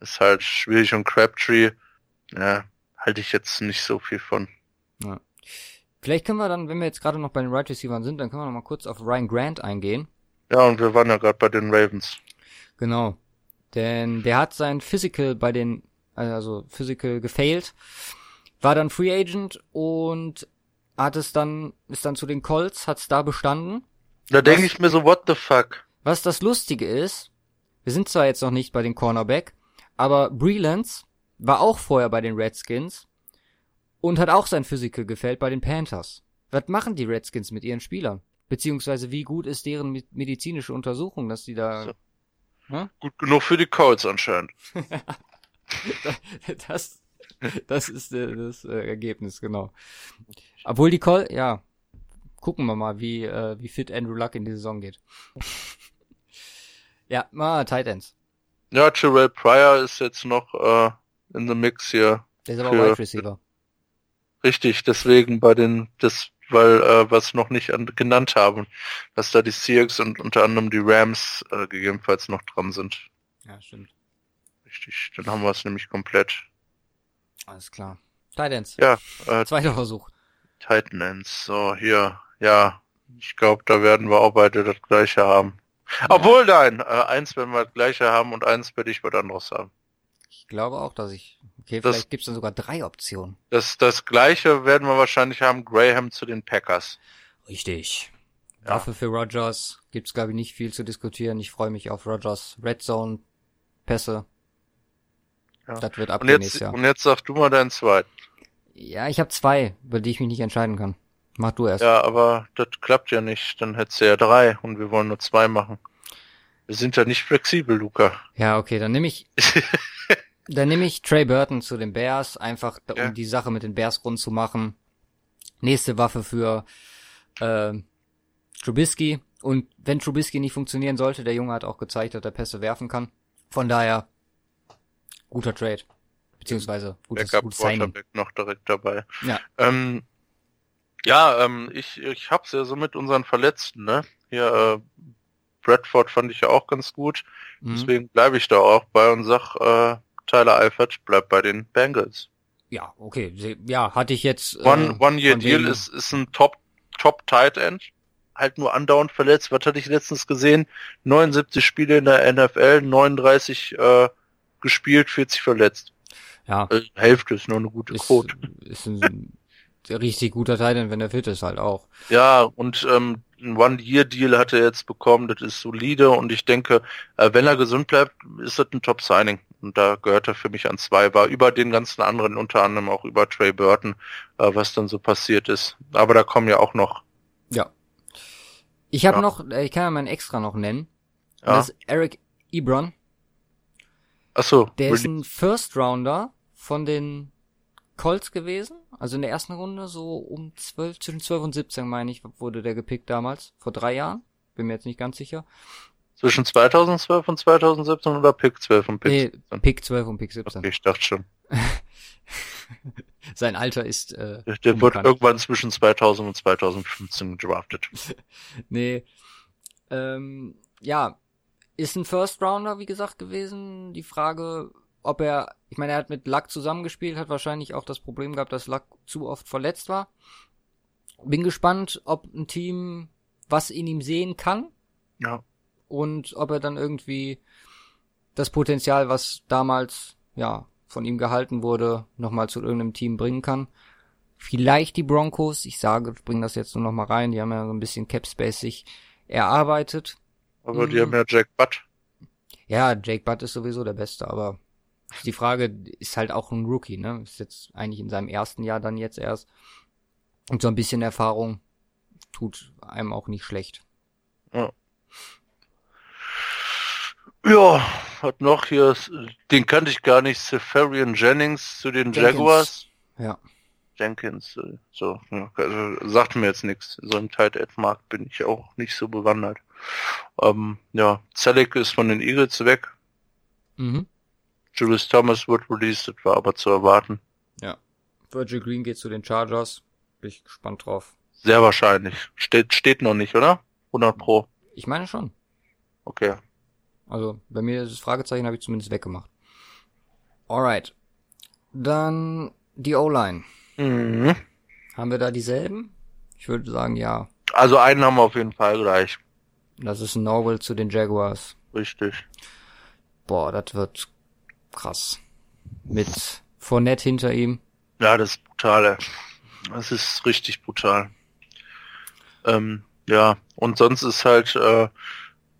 ist halt schwierig und Crabtree, ja, halte ich jetzt nicht so viel von. Ja. Vielleicht können wir dann, wenn wir jetzt gerade noch bei den Right Receivers sind, dann können wir noch mal kurz auf Ryan Grant eingehen. Ja, und wir waren ja gerade bei den Ravens. Genau. Denn der hat sein Physical bei den, also Physical gefailt, war dann Free Agent und hat es dann, ist dann zu den Colts, hat es da bestanden. Da denke ich mir so, what the fuck? Was das Lustige ist, wir sind zwar jetzt noch nicht bei den Cornerback, aber Brelands war auch vorher bei den Redskins und hat auch sein Physical gefällt bei den Panthers. Was machen die Redskins mit ihren Spielern? Beziehungsweise wie gut ist deren medizinische Untersuchung, dass die da... So. Hm? Gut genug für die Colts anscheinend. <laughs> das, das ist äh, das äh, Ergebnis, genau. Obwohl die Col, ja, gucken wir mal, wie, äh, wie fit Andrew Luck in die Saison geht. ja, mal Tight Ends. Ja, Terrell Pryor ist jetzt noch äh, in the Mix hier. Der ist aber Wide Receiver. Richtig, deswegen bei den, das, weil äh, was noch nicht an, genannt haben, dass da die Seahawks und unter anderem die Rams äh, gegebenenfalls noch dran sind. Ja, stimmt. Richtig, dann haben wir es nämlich komplett. Alles klar. Titans. Ja. Äh, Zweiter Versuch. Titans. So, hier. Ja. Ich glaube, da werden wir auch beide das gleiche haben. Ja. Obwohl, nein. Äh, eins werden wir das gleiche haben und eins werde ich was anderes haben. Ich glaube auch, dass ich... Okay, das, vielleicht gibt's dann sogar drei Optionen. Das, das gleiche werden wir wahrscheinlich haben. Graham zu den Packers. Richtig. Ja. Waffe für Rogers. Gibt's, glaube ich, nicht viel zu diskutieren. Ich freue mich auf Rogers Red Zone Pässe. Ja. Das wird ab und jetzt, Jahr. Und jetzt sag du mal deinen zweiten. Ja, ich habe zwei, über die ich mich nicht entscheiden kann. Mach du erst. Ja, aber das klappt ja nicht. Dann hättest du ja drei und wir wollen nur zwei machen. Wir sind ja nicht flexibel, Luca. Ja, okay, dann nehme ich. <laughs> dann nehme ich Trey Burton zu den Bears, einfach um ja. die Sache mit den Bears rund zu machen. Nächste Waffe für äh, Trubisky. Und wenn Trubisky nicht funktionieren sollte, der Junge hat auch gezeigt, dass er Pässe werfen kann. Von daher guter Trade. Beziehungsweise gutes, Backup gutes Signing. noch direkt dabei. Ja. Ähm, ja, ähm, ich, ich hab's ja so mit unseren Verletzten, ne? Hier, äh, Bradford fand ich ja auch ganz gut. Mhm. Deswegen bleibe ich da auch bei und sag, äh, Tyler Eifert bleibt bei den Bengals. Ja, okay. Ja, hatte ich jetzt. Äh, One, One Year Deal ist, ist ein Top, Top Tight End. Halt nur andauernd verletzt. Was hatte ich letztens gesehen? 79 Spiele in der NFL, 39 äh, gespielt, 40 verletzt. Ja. Also Hälfte ist nur eine gute ist, Quote. Ist ein richtig guter Teil, wenn der fit ist halt auch. Ja, und ähm, ein One-Year-Deal hat er jetzt bekommen, das ist solide und ich denke, äh, wenn er gesund bleibt, ist das ein Top-Signing. Und da gehört er für mich an zwei, war über den ganzen anderen, unter anderem auch über Trey Burton, äh, was dann so passiert ist. Aber da kommen ja auch noch. Ja. Ich habe ja. noch, äh, ich kann ja meinen extra noch nennen. Ja. Das ist Eric Ebron. Ach so. Der ist ein First Rounder von den Colts gewesen. Also in der ersten Runde so um 12, zwischen 12 und 17 meine ich, wurde der gepickt damals. Vor drei Jahren. Bin mir jetzt nicht ganz sicher. Zwischen 2012 und 2017 oder Pick 12 und Pick nee, 17? Pick 12 und Pick 17. Okay, ich dachte schon. <laughs> Sein Alter ist, äh, Der, der wird irgendwann zwischen 2000 und 2015 gedraftet. <laughs> nee. Ähm, ja, ist ein First Rounder, wie gesagt, gewesen. Die Frage, ob er, ich meine, er hat mit Luck zusammengespielt, hat wahrscheinlich auch das Problem gehabt, dass Luck zu oft verletzt war. Bin gespannt, ob ein Team was in ihm sehen kann. Ja. Und ob er dann irgendwie das Potenzial, was damals, ja, von ihm gehalten wurde, nochmal zu irgendeinem Team bringen kann. Vielleicht die Broncos, ich sage, ich bringe das jetzt nur nochmal rein, die haben ja so ein bisschen Cap Space sich erarbeitet. Aber die Mhm. haben ja Jack Butt. Ja, Jake Butt ist sowieso der Beste, aber die Frage ist halt auch ein Rookie, ne? Ist jetzt eigentlich in seinem ersten Jahr dann jetzt erst. Und so ein bisschen Erfahrung tut einem auch nicht schlecht. Ja, hat noch hier, den kannte ich gar nicht, Safarian Jennings zu den Jenkins. Jaguars. Ja. Jenkins, äh, so, ja, also, sagt mir jetzt nichts. So im Tight End Markt bin ich auch nicht so bewandert. Ähm, ja, Zelig ist von den Eagles weg. Mhm. Julius Thomas wird released, das war aber zu erwarten. Virgil Green geht zu den Chargers. Bin ich gespannt drauf. Sehr wahrscheinlich. Steht, steht noch nicht, oder? 100 pro. Ich meine schon. Okay. Also, bei mir ist das Fragezeichen habe ich zumindest weggemacht. Alright. Dann die O-Line. Mhm. Haben wir da dieselben? Ich würde sagen, ja. Also einen haben wir auf jeden Fall gleich. Das ist ein Norwell zu den Jaguars. Richtig. Boah, das wird krass. Mit Fournette hinter ihm. Ja, das ist brutal. Das ist richtig brutal. Ähm, ja, und sonst ist halt äh,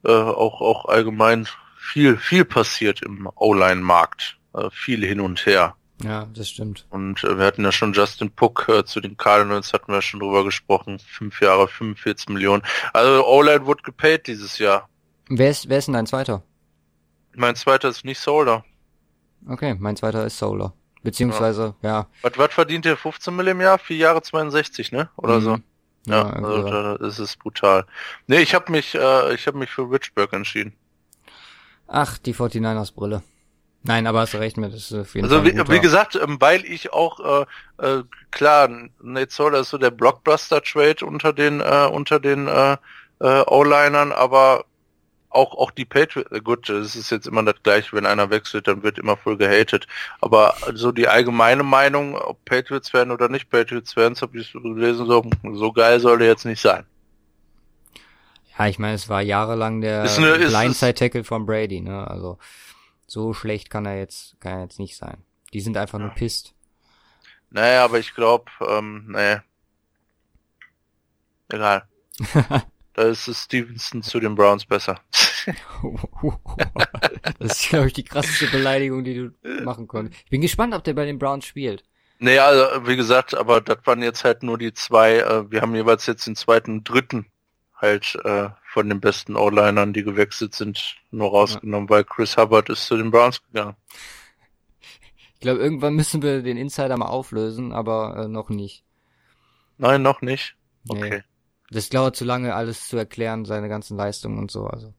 äh, auch auch allgemein viel viel passiert im O-Line-Markt. Äh, viel hin und her. Ja, das stimmt. Und äh, wir hatten ja schon Justin Puck äh, zu den Cardinals, hatten wir schon drüber gesprochen. Fünf Jahre, 45 Millionen. Also O-Line wurde gepaid dieses Jahr. Wer ist, wer ist denn dein zweiter? Mein zweiter ist nicht Solder. Okay, mein zweiter ist Solar. Beziehungsweise, ja. Was, was verdient der 15 Mill im Jahr? Vier Jahre 62, ne? Oder Mhm. so? Ja, also so. da, das ist brutal. Nee, ich habe mich, äh, ich habe mich für Richburg entschieden. Ach, die 49ers Brille. Nein, aber hast du recht mit, das ist auf jeden Also Fall. wie, ein guter- wie gesagt, ähm, weil ich auch äh, äh, klar, Nate Solder ist so der Blockbuster Trade unter den äh, unter den äh, äh, O-Linern, aber auch auch die Patriots. äh, Gut, es ist jetzt immer das gleiche, wenn einer wechselt, dann wird immer voll gehatet. Aber so die allgemeine Meinung, ob Patriots werden oder nicht Patriots werden, habe ich so gelesen, so so geil soll der jetzt nicht sein. Ja, ich meine, es war jahrelang der Blindside-Tackle von Brady, ne? Also, so schlecht kann er jetzt, kann er jetzt nicht sein. Die sind einfach nur pisst. Naja, aber ich glaube, ähm, nee. Egal. <laughs> Da ist es Stevenson zu den Browns besser. <laughs> das ist, glaube ich, die krasseste Beleidigung, die du machen konntest. Ich bin gespannt, ob der bei den Browns spielt. Nee, also wie gesagt, aber das waren jetzt halt nur die zwei, äh, wir haben jeweils jetzt den zweiten und dritten halt äh, von den besten O-Linern, die gewechselt sind, nur rausgenommen, weil Chris Hubbard ist zu den Browns gegangen. Ich glaube, irgendwann müssen wir den Insider mal auflösen, aber äh, noch nicht. Nein, noch nicht. Nee. Das dauert zu lange, alles zu erklären, seine ganzen Leistungen und so. Also.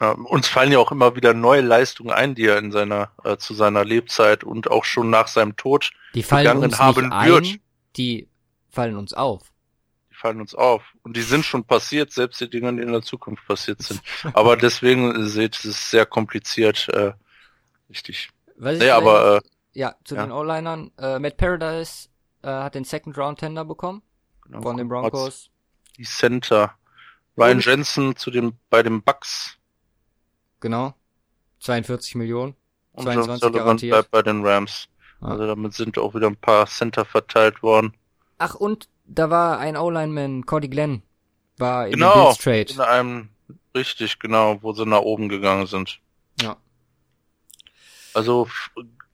Ja, uns fallen ja auch immer wieder neue Leistungen ein, die er in seiner äh, zu seiner Lebzeit und auch schon nach seinem Tod Die fallen Begangen uns haben nicht ein, wird. die fallen uns auf. die fallen uns auf. Und die sind schon passiert, selbst die Dinge, die in der Zukunft passiert sind. Aber deswegen seht, es ist sehr kompliziert, äh, richtig. Was ich Nee, aber äh, ja, zu ja. den O-Linern. Äh, Matt Paradise äh, hat den Second Round Tender bekommen genau, von den Broncos. Die Center. Ryan Und- Jensen zu dem, bei den Bucks. Genau. 42 Millionen. Und 22 John Sullivan garantiert. bleibt bei den Rams. Also damit sind auch wieder ein paar Center verteilt worden. Ach, und da war ein O-Lineman, Cody Glenn, war in Genau. dem Bills Trade. In einem, richtig, genau, wo sie nach oben gegangen sind. Ja. Also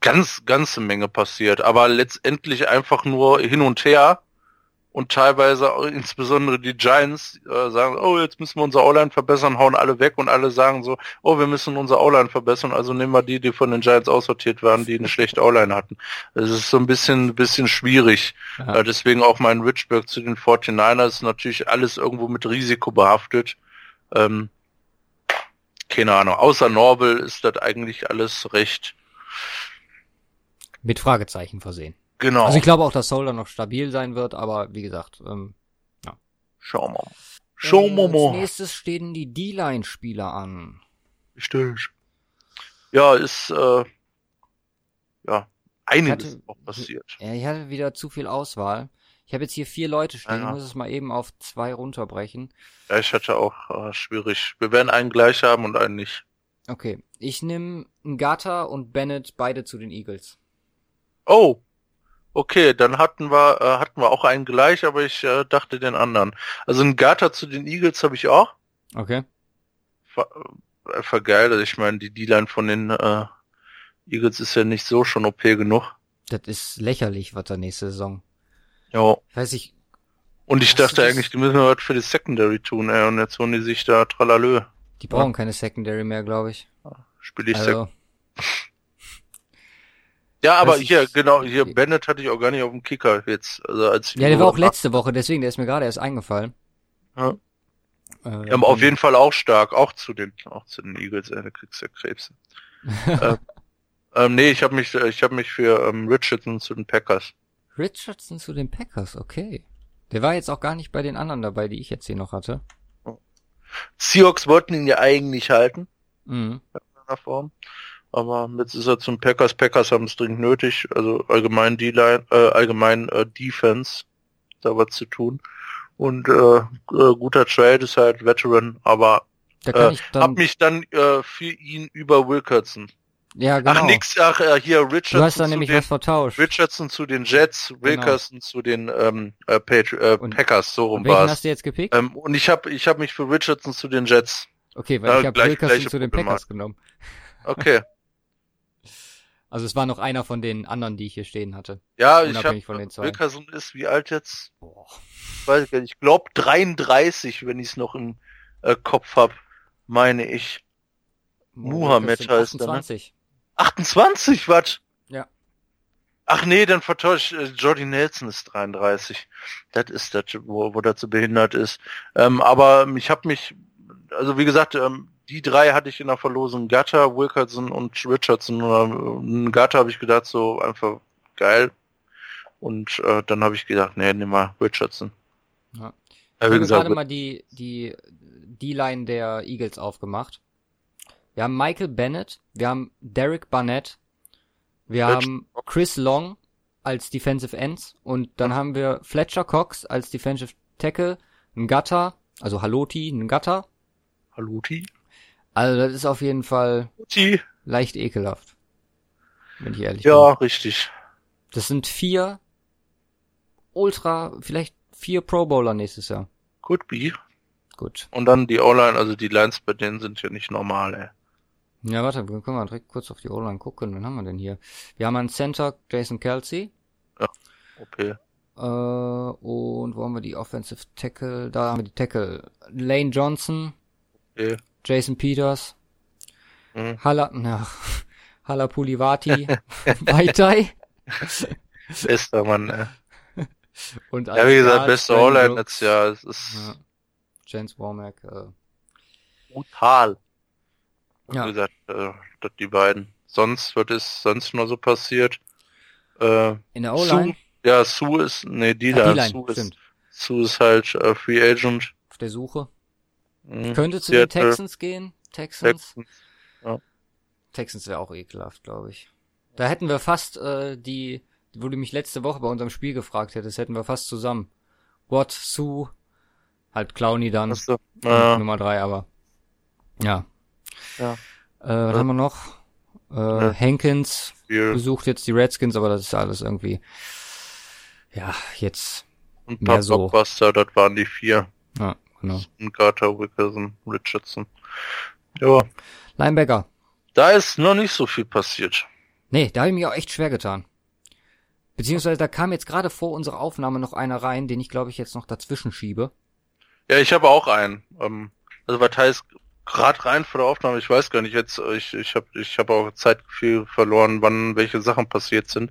ganz, ganze Menge passiert, aber letztendlich einfach nur hin und her und teilweise insbesondere die Giants äh, sagen, oh, jetzt müssen wir unser O-Line verbessern, hauen alle weg und alle sagen so, oh, wir müssen unser O-Line verbessern, also nehmen wir die, die von den Giants aussortiert waren, die eine schlechte O-Line hatten. Das ist so ein bisschen, bisschen schwierig. Ja. Äh, deswegen auch mein Richburg zu den 49ers ist natürlich alles irgendwo mit Risiko behaftet. Ähm, keine Ahnung, außer Norwell ist das eigentlich alles recht Mit Fragezeichen versehen. Genau. Also ich glaube auch, dass Solder noch stabil sein wird, aber wie gesagt, ähm, Schauen wir mal. Schauen wir Als mal. nächstes stehen die D-Line-Spieler an. Richtig. Ja, ist äh, ja einiges hatte- auch passiert. Ja, ich hatte wieder zu viel Auswahl. Ich habe jetzt hier vier Leute stehen, Ja. ich muss es mal eben auf zwei runterbrechen. Ja, ich hatte auch äh, schwierig. Wir werden einen gleich haben und einen nicht. Okay, ich nehme Ngata und Bennett beide zu den Eagles. Oh, okay, dann hatten wir äh, hatten wir auch einen gleich, aber ich äh, dachte den anderen. Also ein Gata zu den Eagles habe ich auch. Okay. Ver, äh. Also ich meine, die D-Line von den äh, Eagles ist ja nicht so schon OP genug. Das ist lächerlich, was da nächste Saison. Ja. Weiß ich. Und ich dachte eigentlich, die müssen was für die Secondary tun, ey, und jetzt holen die sich da tralalö. Die brauchen keine Secondary mehr, glaube ich. Spiel ich Also, Ja, aber Das hier, genau, hier Bennett hatte ich auch gar nicht auf dem Kicker jetzt. Also als ja, der war auch letzte Woche, deswegen, der ist mir gerade erst eingefallen. Ja. Äh, Ja, aber auf jeden Fall auch stark, auch zu den, auch zu den Eagles, ey, da kriegst du ja Krebs. <laughs> äh, ähm, nee, ich habe mich, äh, ich habe mich für ähm, Richardson zu den Packers. Richardson zu den Packers, okay. Der war jetzt auch gar nicht bei den anderen dabei, die ich jetzt hier noch hatte. Seahawks wollten ihn ja eigentlich halten, Mhm. in einer Form. Aber jetzt ist er zum Packers. Packers haben es dringend nötig, also allgemein D-Line, äh, allgemein äh, Defense, da was zu tun. Und äh, äh, guter Trade ist halt Veteran, aber Da äh, ich dann. hab mich dann äh, für ihn über Wilkerson. ja, genau. Ach nix, ach äh, hier Richardson du hast da zu nämlich den, was vertauscht. Richardson zu den Jets, Wilkerson zu den ähm, äh, Patri äh, Und- Packers, so rum war's. hast du jetzt gepickt? Ähm, und ich habe ich hab mich für Richardson zu den Jets. okay, weil ja, ich habe Wilkerson zu den. Packers genommen. Okay. <laughs> Also es war noch einer von den anderen, die ich hier stehen hatte. Ja, ich Unabhängig habe von den zwei. Wilkerson ist wie alt jetzt? Boah. Weiß ich gar nicht. Ich glaube 33, wenn ich es noch im äh, Kopf hab, meine ich. Muhammad heißt er, ne? 28. 28, was? Ja. Ach nee, dann vertauscht äh, Jordy Nelson ist 33. Das ist das, wo, wo so behindert ist. Ähm, aber ich habe mich, also wie gesagt, ähm, die drei hatte ich in der Verlosung, Gatter, Wilkerson und Richardson. Äh, Gatter habe ich gedacht, so einfach geil. Und äh, dann habe ich gedacht, nee, nimm mal Richardson. Ja. Ich habe gerade mal die, die, die Line der Eagles aufgemacht. Wir haben Michael Bennett, wir haben Derek Barnett, wir Fletcher haben Chris Long als Defensive Ends und dann haben wir Fletcher Cox als Defensive Tackle, Ngata, also Haloti, Ngata. Haluti. Also das ist auf jeden Fall Haluti. leicht ekelhaft. Wenn ich ehrlich Ja, bin. richtig. Das sind vier Ultra, vielleicht vier Pro Bowler nächstes Jahr. Could be. Gut. Und dann die O-Line, also die Lines bei denen sind ja nicht normal, ey. Ja, warte, wir können mal direkt kurz auf die O-Line gucken. Wen haben wir denn hier? Wir haben einen Center, Jason Kelsey. Okay. Äh, und wo haben wir die Offensive Tackle? Da haben wir die Tackle. Lane Johnson, okay. Jason Peters, Mhm. Hala, na, <laughs> Hala Pulivati, Vaitai. <laughs> Bester <laughs> Mann, ey. Und Ja, wie gesagt, beste Brooks. letztes Jahr. Es ist Ja. James Womack. Äh, brutal. Ja. Wie gesagt, äh, das die beiden. Sonst, was ist sonst noch so passiert? Äh, in der O-Line. ja, Sue ist, nee, die Ah, da, Sue ist. Sue ist halt äh, Free Agent. Auf der Suche. Mhm. Könnte zu den Seattle, Texans gehen. Texans. Texans. Texans wäre auch ekelhaft, glaube ich. Da hätten wir fast äh, die, wo du mich letzte Woche bei unserem Spiel gefragt hättest, hätten wir fast zusammen. Watt, Sue, halt Clowny dann, Hast du? und Ja, Nummer drei, aber ja. Ja. Äh, was Ja. haben wir noch? Äh, Ja. Hankins viel. besucht jetzt die Redskins, aber das ist alles irgendwie, ja, jetzt, Und ein mehr paar so. Blockbuster, das waren die vier. ja, genau. Carter, Wilkerson, Richardson. Ja, Linebacker. da ist noch nicht so viel passiert. Nee, da habe ich mich auch echt schwer getan. Beziehungsweise da kam jetzt gerade vor unserer Aufnahme noch einer rein, den ich glaube ich jetzt noch dazwischen schiebe. Ja, ich habe auch einen. Ähm, also was heißt gerade rein vor der Aufnahme, ich weiß gar nicht jetzt, äh, ich ich habe ich habe auch Zeitgefühl verloren, wann welche Sachen passiert sind.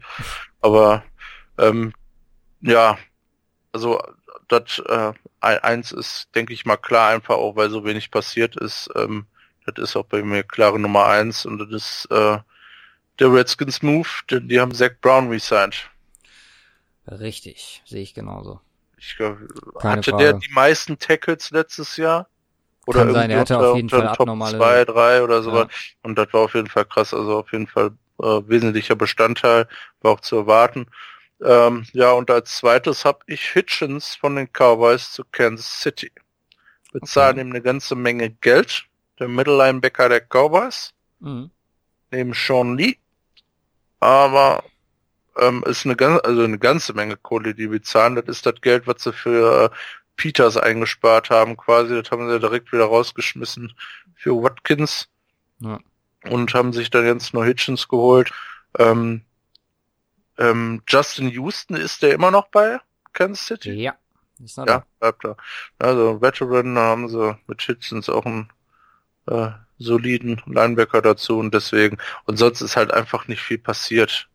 Aber ähm, ja, also das äh, ein- eins ist, denke ich mal klar, einfach auch weil so wenig passiert ist. Ähm, das ist auch bei mir klare Nummer eins und das ist äh, der Redskins Move, denn die haben Zach Brown resigned. Richtig, sehe ich genauso. Ich glaub, Keine hatte Frage. der die meisten Tackles letztes Jahr? Oder Kann sein, er hatte unter, auf jeden Fall Top abnormale- 2, 3 oder Ja. sowas. Und das war auf jeden Fall krass, also auf jeden Fall äh, wesentlicher Bestandteil, war auch zu erwarten. Ähm, ja, und als zweites habe ich Hitchens von den Cowboys zu Kansas City. Bezahlen Okay. ihm eine ganze Menge Geld. der Middle Linebacker der Cowboys, Mhm. neben Sean Lee. Aber ähm, ist eine ganze, also eine ganze Menge Kohle, die wir zahlen. Das ist das Geld, was sie für äh, Peters eingespart haben, quasi. Das haben sie direkt wieder rausgeschmissen für Watkins Ja. und haben sich dann jetzt noch Hitchens geholt. Ähm, ähm, Justin Houston ist der immer noch bei Kansas City? Ja. Ist noch Ja, bleibt da. Also Veteran, haben sie mit Hitchens auch einen äh, soliden Linebacker dazu und deswegen. Und sonst ist halt einfach nicht viel passiert.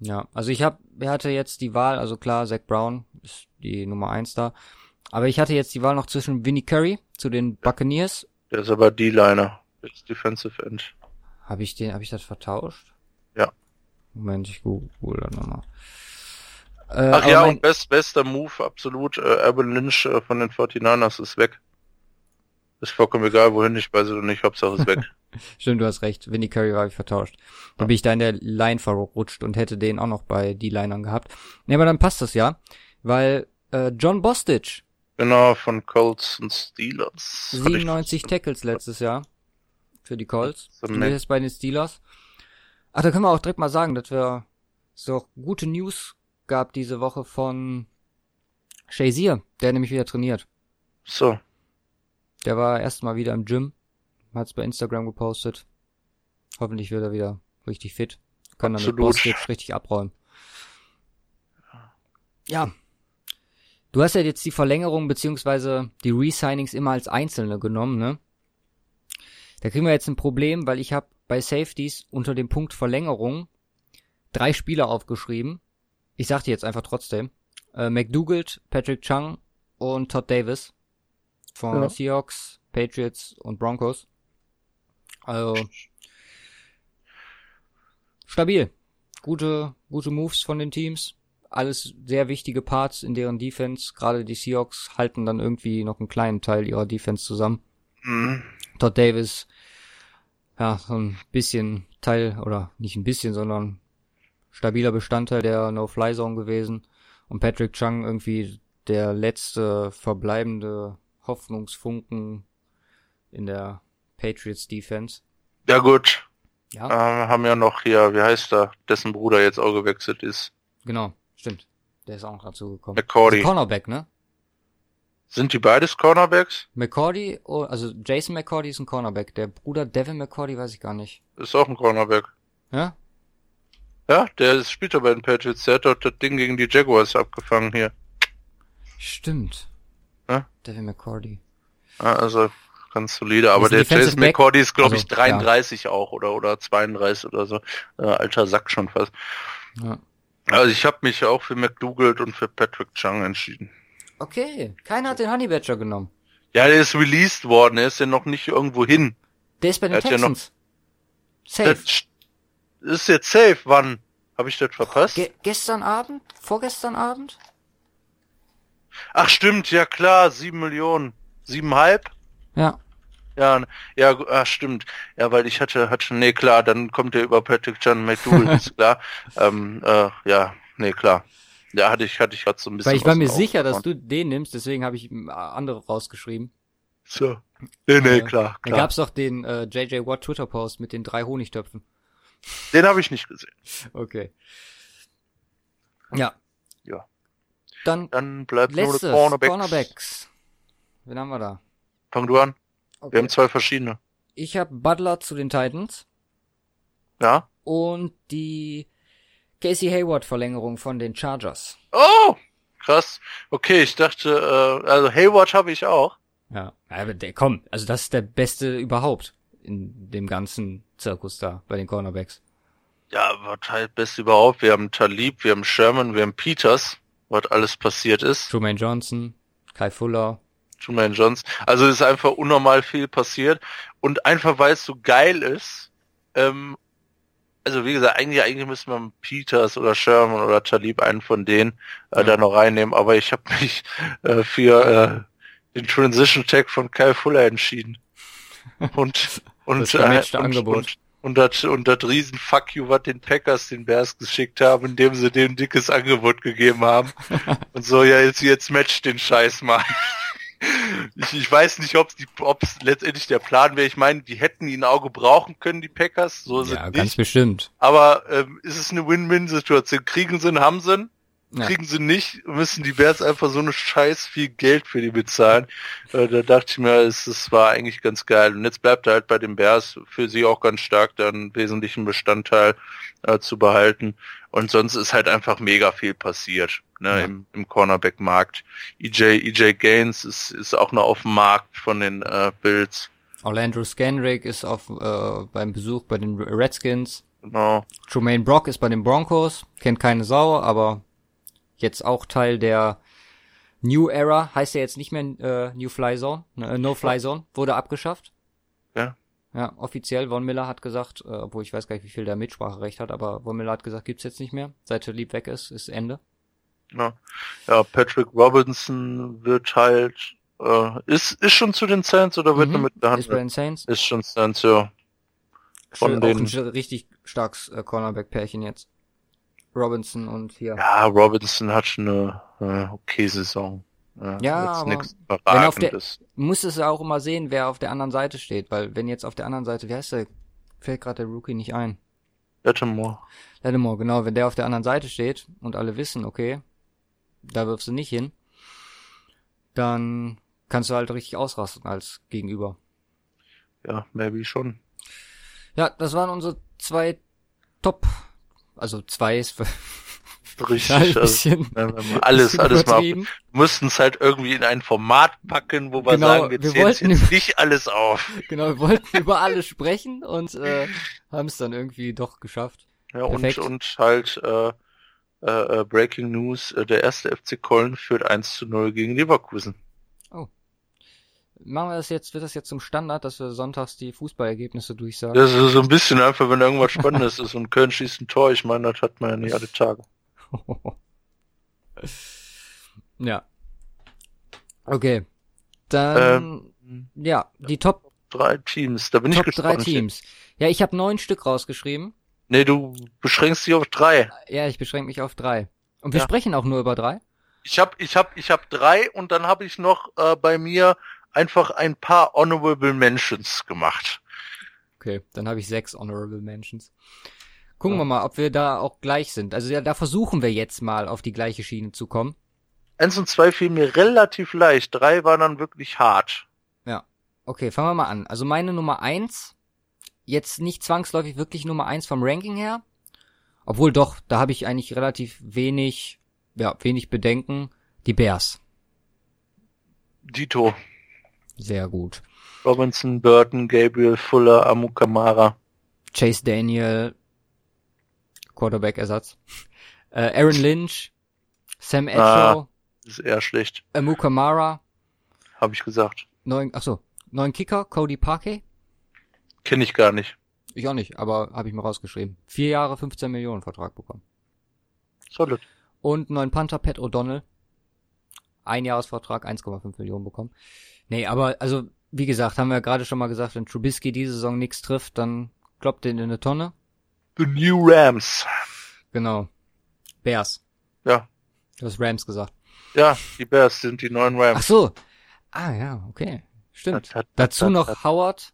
Ja, also ich hab, hatte jetzt die Wahl, also klar, Zach Brown ist die Nummer eins da. Aber ich hatte jetzt die Wahl noch zwischen Vinnie Curry zu den Buccaneers. Der ist aber D-Liner. Ist Defensive End. Habe ich den, habe ich das vertauscht? Ja. Moment, ich google das nochmal. Äh, Ach ja, mein- und best, bester Move, absolut. Äh, Alvin Lynch äh, von den 49ers ist weg. Ist vollkommen egal, wohin ich weiß oder nicht, Hauptsache ist weg. <laughs> Stimmt, du hast recht. Vinnie Curry habe ich vertauscht. Dann bin ich da in der Line verrutscht und hätte den auch noch bei die Linern gehabt. Nee, aber dann passt das ja, weil äh, John Bostich, genau, von Colts und Steelers. Hatte ich- 97 Tackles letztes Jahr für die Colts. Nett. jetzt bei den Steelers. Ach, da können wir auch direkt mal sagen, dass wir so gute News gab diese Woche von Shazier, der nämlich wieder trainiert. So, Der war erstmal wieder im Gym, hat's bei Instagram gepostet. Hoffentlich wird er wieder richtig fit. Kann dann mit Absolut. Bostic richtig abräumen. Ja. Du hast ja jetzt die Verlängerung beziehungsweise die Resignings immer als einzelne genommen, ne? Da kriegen wir jetzt ein Problem, weil ich habe bei Safeties unter dem Punkt Verlängerung drei Spieler aufgeschrieben. Ich sag die jetzt einfach trotzdem. Äh, McDougald, Patrick Chung und Todd Davis von Ja. Seahawks, Patriots und Broncos. Also stabil. Gute, gute Moves von den Teams. Alles sehr wichtige Parts in deren Defense. Gerade die Seahawks halten dann irgendwie noch einen kleinen Teil ihrer Defense zusammen. mhm. Todd Davis, ja, so ein bisschen Teil, oder nicht ein bisschen, sondern stabiler Bestandteil der No-Fly-Zone gewesen. Und Patrick Chung irgendwie der letzte verbleibende Hoffnungsfunken in der Patriots Defense. ja gut. Ja, Ähm, haben ja noch hier, wie heißt er, dessen Bruder jetzt auch gewechselt ist. genau, stimmt. Der ist auch noch dazu gekommen. McCordy. Also Cornerback, ne? Sind die beides Cornerbacks? McCordy, oh, also Jason McCordy ist ein Cornerback. Der Bruder Devin McCordy weiß ich gar nicht. Ist auch ein Cornerback. Ja? Ja, der ist- spielt ja bei den Patriots. Der hat dort das Ding gegen die Jaguars abgefangen hier. Stimmt. Ja? Devin McCordy. Ja, also ganz solide. Aber ein der Jason. McCordy ist, glaube ich, Also, 33 auch oder oder 32 oder so. Äh, alter Sack schon fast. Ja. Also ich habe mich auch für McDougald und für Patrick Chung entschieden. Okay, keiner hat den Honey Badger genommen. Ja, der ist released worden. Er ist ja noch nicht irgendwo hin. Der ist bei den Er hat ja noch- Texans. Safe. Das ist jetzt safe. Wann? Habe ich das verpasst? Ge gestern Abend? Vorgestern Abend? Ach stimmt, ja klar, sieben Millionen. Siebenhalb? Ja. Ja, ja, ah, stimmt. Ja, weil ich hatte, hatte, nee, klar, dann kommt er über Patrick John McDougall, <laughs> ist klar. Ähm, äh, ja, nee, klar. Ja, hatte ich, hatte ich gerade so ein bisschen. Weil ich war mir sicher, dass du den nimmst, deswegen habe ich äh, andere rausgeschrieben. So. Nee, nee, Äh, klar, Da klar. gab's doch den äh, JJ Watt Twitter Post mit den drei Honigtöpfen. Den habe ich nicht gesehen. <laughs> Okay. Ja. Ja. Dann Dann bleibt nur letztes der Cornerbacks. Cornerbacks. Wen haben wir da? Fang du an. Wir Okay. haben zwei verschiedene. Ich habe Butler zu den Titans Ja? und die Casey Hayward Verlängerung von den Chargers. Oh! Krass. Okay, ich dachte, äh, also Hayward habe ich auch. Ja, aber der, komm, also das ist der beste überhaupt in dem ganzen Zirkus da bei den Cornerbacks. Ja, was halt best überhaupt. Wir haben Talib, wir haben Sherman, wir haben Peters, was alles passiert ist. Truman Johnson, Kai Fuller. Truman Johnson. Also ist einfach unnormal viel passiert. Und einfach weil es so geil ist, ähm, also wie gesagt, eigentlich, eigentlich müsste man Peters oder Sherman oder Talib einen von denen äh, Ja. da noch reinnehmen, aber ich habe mich äh, für äh, den Transition Tag von Kyle Fuller entschieden. <laughs> Und und Das vermatchte und, und und das und das riesen Fuck you, was den Packers den Bears geschickt haben, indem sie dem dickes Angebot gegeben haben. <laughs> und so, ja, jetzt, jetzt matcht den Scheiß mal. Ich, ich weiß nicht, ob es letztendlich der Plan wäre. Ich meine, die hätten ihn Auge brauchen können, die Packers. So ja, nicht. ganz bestimmt. Aber ähm, ist es eine Win-Win-Situation? Kriegen sie ihn, haben sie ihn? Ja. Kriegen sie nicht, müssen die Bears einfach so eine scheiß viel Geld für die bezahlen. Äh, da dachte ich mir, es, es war eigentlich ganz geil. Und jetzt bleibt er halt bei den Bears für sie auch ganz stark, da einen wesentlichen Bestandteil äh, zu behalten. Und sonst ist halt einfach mega viel passiert ne, Ja. im, im Cornerback-Markt. EJ, EJ Gaines ist, ist auch noch auf dem Markt von den äh, Bills. Orlando Scanrick ist auf äh, beim Besuch bei den Redskins. Genau. Jermaine Brock ist bei den Broncos. Kennt keine Sau, aber jetzt auch Teil der New Era. Heißt ja jetzt nicht mehr äh, New Fly Zone. Ne, äh, no Fly Zone. Wurde abgeschafft. Ja. Ja, offiziell. Von Miller hat gesagt, äh, obwohl ich weiß gar nicht, wie viel der Mitspracherecht hat, aber Von Miller hat gesagt, gibt's jetzt nicht mehr. Seit Lieb weg ist, ist Ende. Ja, ja Patrick Robinson wird halt, äh, ist, ist schon zu den Saints oder wird Mhm. mit der Hand? Ist bei den Saints. Ist schon Saints, ja. Von Auch den- ein richtig starkes äh, Cornerback-Pärchen jetzt. Robinson und hier. Ja, Robinson hat schon eine äh, okay Saison. Ja, Ja, aber wenn auf der- muss es ja auch immer sehen, wer auf der anderen Seite steht, weil wenn jetzt auf der anderen Seite, wie heißt der, fällt gerade der Rookie nicht ein. Lattimore. Lattimore, genau, wenn der auf der anderen Seite steht und alle wissen, okay, da wirfst du nicht hin, dann kannst du halt richtig ausrasten als Gegenüber. Ja, maybe schon. Ja, das waren unsere zwei Top, also zwei ist für <laughs> Richtig. Also, bisschen, wir haben alles, alles mal. übertrieben. Mussten es halt irgendwie in ein Format packen, wo wir Genau, sagen, wir wir zählen wollten jetzt nicht alles auf. <laughs> Genau, wir wollten über alles sprechen und äh, haben es dann irgendwie doch geschafft. Ja, und, und halt äh, äh, äh, Breaking News, äh, der erste FC Köln führt 1 zu 0 gegen Leverkusen. Machen wir das jetzt, wird das jetzt zum Standard, dass wir sonntags die Fußballergebnisse durchsagen? Das ist so ein bisschen einfach, wenn irgendwas Spannendes ist und Köln schießt ein Tor, ich meine, das hat man ja nicht alle Tage. <laughs> ja. Okay. Dann, ja, die Top, Drei Teams, da bin Top ich drei gespannt. Teams. Ja, ich habe neun Stück rausgeschrieben. Nee, du beschränkst dich auf drei. Ja, ich beschränke mich auf drei. Und wir Ja. sprechen auch nur über drei. Ich hab, ich hab, ich hab drei und dann habe ich noch äh, bei mir einfach ein paar Honorable Mentions gemacht. Okay, dann habe ich sechs Honorable Mentions. Gucken Ja. wir mal, ob wir da auch gleich sind. Also ja, da versuchen wir jetzt mal auf die gleiche Schiene zu kommen. Eins und zwei fielen mir relativ leicht, drei waren dann wirklich hart. Okay, fangen wir mal an. Also meine Nummer eins, jetzt nicht zwangsläufig wirklich Nummer eins vom Ranking her. Obwohl doch, da habe ich eigentlich relativ wenig, ja, wenig Bedenken. Die Bears. Dito, Sehr gut. Robinson, Burton, Gabriel, Fuller, Amukamara. Chase Daniel, Quarterback-Ersatz. <laughs> Äh, Aaron Lynch, Sam Ah. Das ist eher schlecht, Amu Kamara, habe ich gesagt. neun, ach so, neun Kicker, Cody Parkey. Kenne ich gar nicht. Ich auch nicht, aber habe ich mir rausgeschrieben. Vier Jahre, 15 Millionen Vertrag bekommen. Solid. Und neun Panther, Pat O'Donnell. Ein Jahresvertrag, 1,5 Millionen bekommen. Nee, aber also, wie gesagt, haben wir ja gerade schon mal gesagt, wenn Trubisky diese Saison nichts trifft, dann kloppt den in eine Tonne. The New Rams. Genau. Bears. Ja. Du hast Rams gesagt. Ja, die Bears sind die neuen Ach Rams. so. Ah ja, okay. Stimmt. Hat- hat- Dazu hat- noch Howard.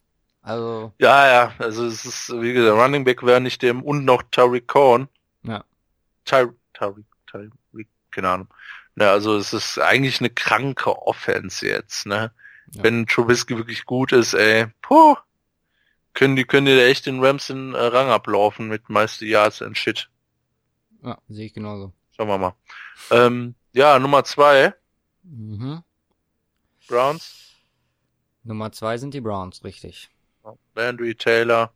Also, Ja, ja, also es ist, wie gesagt, Running Back wäre nicht dem und noch Tariq Cohen. ja. Ty Tyreek, Tyreek, keine Ahnung. Ja, also es ist eigentlich eine kranke Offense jetzt, ne? Ja. Wenn Trubisky wirklich gut ist, ey, puh, können die, können die da echt den Rams den äh, Rang ablaufen mit meiste Yards and Shit. Ja, sehe ich genauso. Schauen wir mal. Ähm, ja, Nummer zwei, Mhm. Browns, Nummer zwei sind die Browns, richtig. Landry Taylor,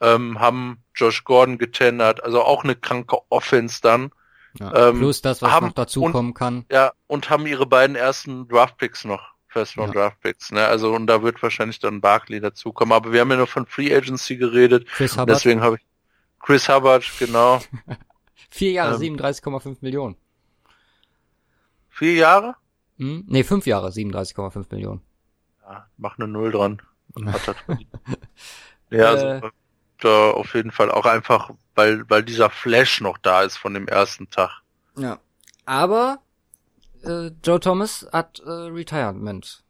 ähm, haben Josh Gordon getendert, also auch eine kranke Offense dann. Ja. Ähm, Plus das, was haben- noch dazu und- kommen kann. Ja, und haben ihre beiden ersten Draftpicks noch. First Round Ja. Draftpicks, ne? Also und da wird wahrscheinlich dann Barkley dazukommen. Aber wir haben ja nur von Free Agency geredet. Chris Hubbard. Deswegen habe ich Chris Hubbard, genau. <laughs> Vier Jahre, ähm, 37,5 Millionen. Vier Jahre? Hm? Nee, fünf Jahre, 37,5 Millionen. Ja, mach eine Null dran. <laughs> Ja, also Äh. da auf jeden Fall auch einfach, weil, weil dieser Flash noch da ist von dem ersten Tag. Ja. Aber äh, Joe Thomas hat äh, Retirement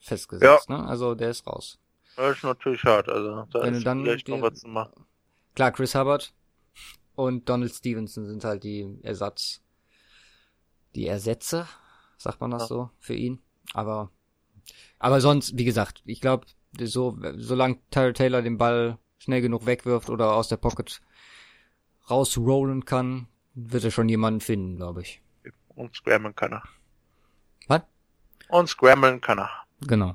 festgesetzt. Ne? Also der ist raus. Das ist natürlich hart, also da Wenn ist dann vielleicht noch was zu machen. Klar, Chris Hubbard und Donald Stevenson sind halt die Ersatz, die Ersätze, sagt man das Ja. so, für ihn. Aber, aber sonst, wie gesagt, ich glaube, so, solange Tyler Taylor den Ball schnell genug wegwirft oder aus der Pocket rausrollen kann, wird er schon jemanden finden, glaube ich. Und scrammeln kann er. Was? Und scrammeln kann er. Genau.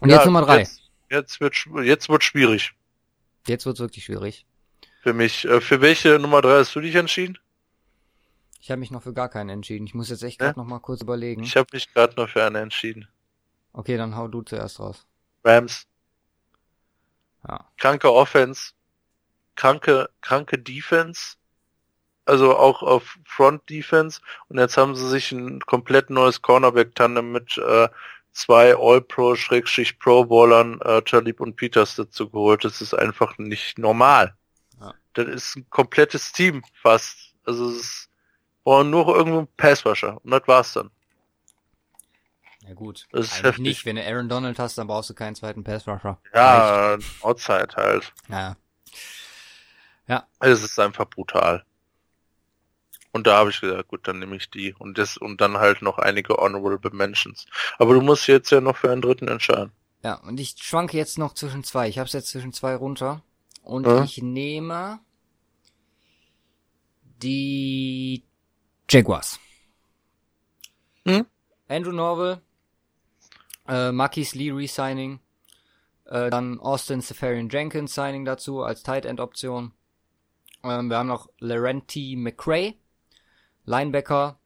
Und Ja, jetzt Nummer drei. Jetzt, jetzt wird jetzt wird schwierig Jetzt wird's wirklich schwierig. für mich. Äh, Für welche Nummer drei hast du dich entschieden? Ich habe mich noch für gar keinen entschieden. Ich muss jetzt echt Ja? gerade noch mal kurz überlegen. Ich habe mich gerade noch für eine entschieden. Okay, dann hau du zuerst raus. Rams. Ja. Kranke Offense. Kranke, kranke Defense. Also auch auf Front Defense. Und jetzt haben sie sich ein komplett neues Cornerback-Tandem mit äh, zwei All-Pro-Pro-Ballern, äh, Talib und Peters dazu geholt. Das ist einfach nicht normal. Ja. Das ist ein komplettes Team fast. Also es ist, brauchen nur irgendwo einen Passwasher. Und das war's dann. Ja gut. Das ist Eigentlich heftig. nicht. Wenn du Aaron Donald hast, dann brauchst du keinen zweiten Pass Rusher. Ja, Outside halt. Ja. Es ist einfach brutal. Und da habe ich gesagt, gut, dann nehme ich die. Und das, und dann halt noch einige Honorable Mentions. Aber du musst jetzt ja noch für einen dritten entscheiden. Ja, und ich schwanke jetzt noch zwischen zwei. Ich habe jetzt zwischen zwei runter. Und Ja. ich nehme die Jaguars. Hm? Andrew Norville, äh, Marquis Lee Resigning, äh, dann Austin Safarian Jenkins Signing dazu als Tight End Option. Ähm, wir haben noch Laurenti McCray, Linebacker,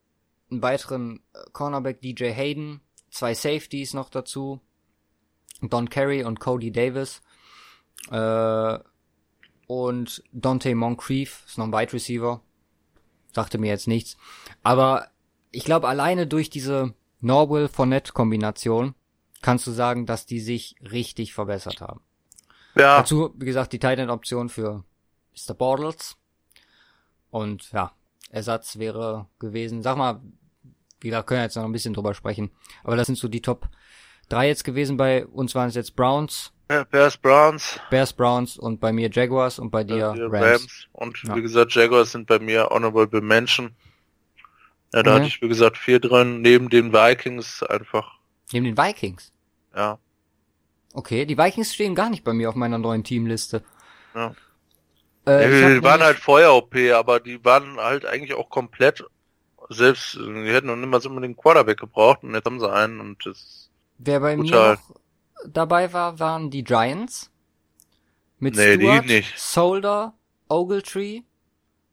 einen weiteren äh, Cornerback DJ Hayden, zwei Safeties noch dazu, Don Carey und Cody Davis. Äh, und Dante Moncrief ist noch ein Wide Receiver. Sagte mir jetzt nichts. Aber ich glaube, alleine durch diese Norwell-Fournette-Kombination kannst du sagen, dass die sich richtig verbessert haben. Ja, Dazu, wie gesagt, die Titan-Option für Mr. Bortles. Und ja, Ersatz wäre gewesen. Sag mal, gesagt, können wir jetzt noch ein bisschen drüber sprechen. Aber das sind so die Top 3 jetzt gewesen. Bei uns waren es jetzt Browns, Bears Browns, Bears, Browns und bei mir Jaguars und bei dir äh, Rams. Und Ja. wie gesagt, Jaguars sind bei mir Honorable Mention. Ja, da Mhm. hatte ich, wie gesagt, vier drin. Neben den Vikings einfach, Neben den Vikings. ja. Okay, die Vikings stehen gar nicht bei mir auf meiner neuen Teamliste. Ja. Äh, ich die waren halt vorher OP, aber die waren halt eigentlich auch komplett selbst, die hätten noch niemals unbedingt einen Quarterback gebraucht und jetzt haben sie einen und das Wer bei mir noch dabei war, waren die Giants. Mit Nee, die Stewart, nicht. Solder, Ogletree,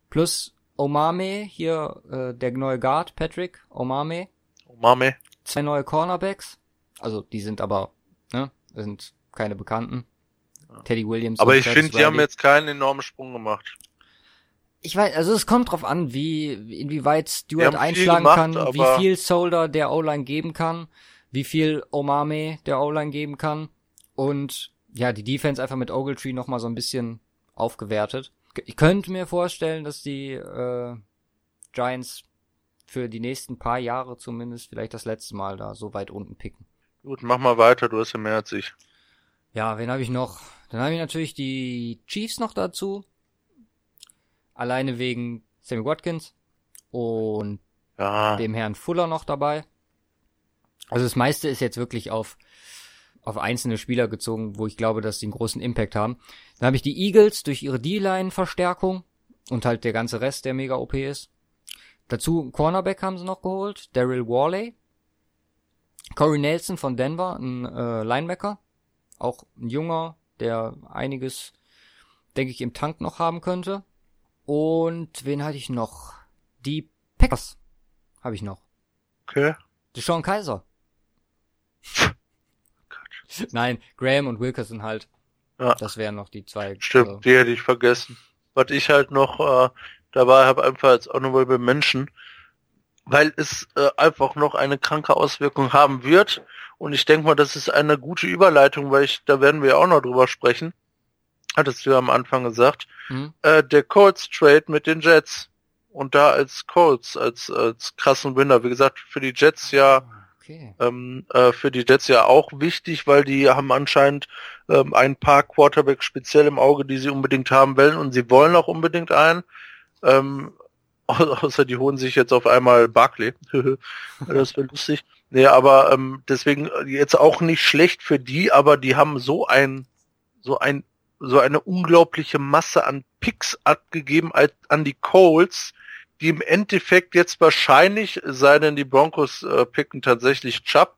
plus Omame, hier äh, der neue Guard, Patrick Omame, oh Mame. Zwei neue Cornerbacks. Also die sind aber, ne, sind keine Bekannten. Teddy Williams. Aber und ich finde, die haben jetzt keinen enormen Sprung gemacht. Ich weiß, also es kommt drauf an, wie, inwieweit Stewart einschlagen gemacht, kann, wie viel Solder der O-Line geben kann, wie viel Omame der O-Line geben kann und ja, die Defense einfach mit Ogletree nochmal so ein bisschen aufgewertet. Ich könnte mir vorstellen, dass die äh, Giants für die nächsten paar Jahre zumindest vielleicht das letzte Mal da so weit unten picken. Gut, mach mal weiter, du hast ja mehr als ich. Ja, wen habe ich noch? Dann habe ich natürlich die Chiefs noch dazu. Alleine wegen Sammy Watkins und Ja, dem Herrn Fuller noch dabei. Also das meiste ist jetzt wirklich auf, auf einzelne Spieler gezogen, wo ich glaube, dass die einen großen Impact haben. Dann habe ich die Eagles durch ihre D-Line-Verstärkung und halt der ganze Rest, der mega OP ist. Dazu einen Cornerback haben sie noch geholt, Daryl Worley. Corey Nelson von Denver, ein äh, Linebacker. Auch ein junger, der einiges, denke ich, im Tank noch haben könnte. Und wen hatte ich noch? Die Packers habe ich noch. okay. Deshaun Kaiser. Nein, Graham und Wilkerson halt. Ja. Das wären noch die zwei. Stimmt, Also, die hätte ich vergessen. Was ich halt noch äh, dabei habe, einfach als Honorable Menschen, weil es äh, einfach noch eine kranke Auswirkung haben wird. Und ich denke mal, das ist eine gute Überleitung, weil ich, da werden wir ja auch noch drüber sprechen. Hattest du ja am Anfang gesagt. hm? Äh, der Colts Trade mit den Jets und da als Colts, als, als krassen Winner. Wie gesagt, für die Jets ja, Okay. ähm, äh, für die Jets ja auch wichtig, weil die haben anscheinend ähm, ein paar Quarterbacks speziell im Auge, die sie unbedingt haben wollen und sie wollen auch unbedingt einen. Ähm, <laughs> au- außer die holen sich jetzt auf einmal Barkley. <laughs> das wäre lustig. Nee, aber ähm, deswegen äh, jetzt auch nicht schlecht für die, aber die haben so ein, so ein, so eine unglaubliche Masse an Picks abgegeben als, an die Colts, die im Endeffekt jetzt wahrscheinlich, sei denn die Broncos äh, picken tatsächlich Chubb,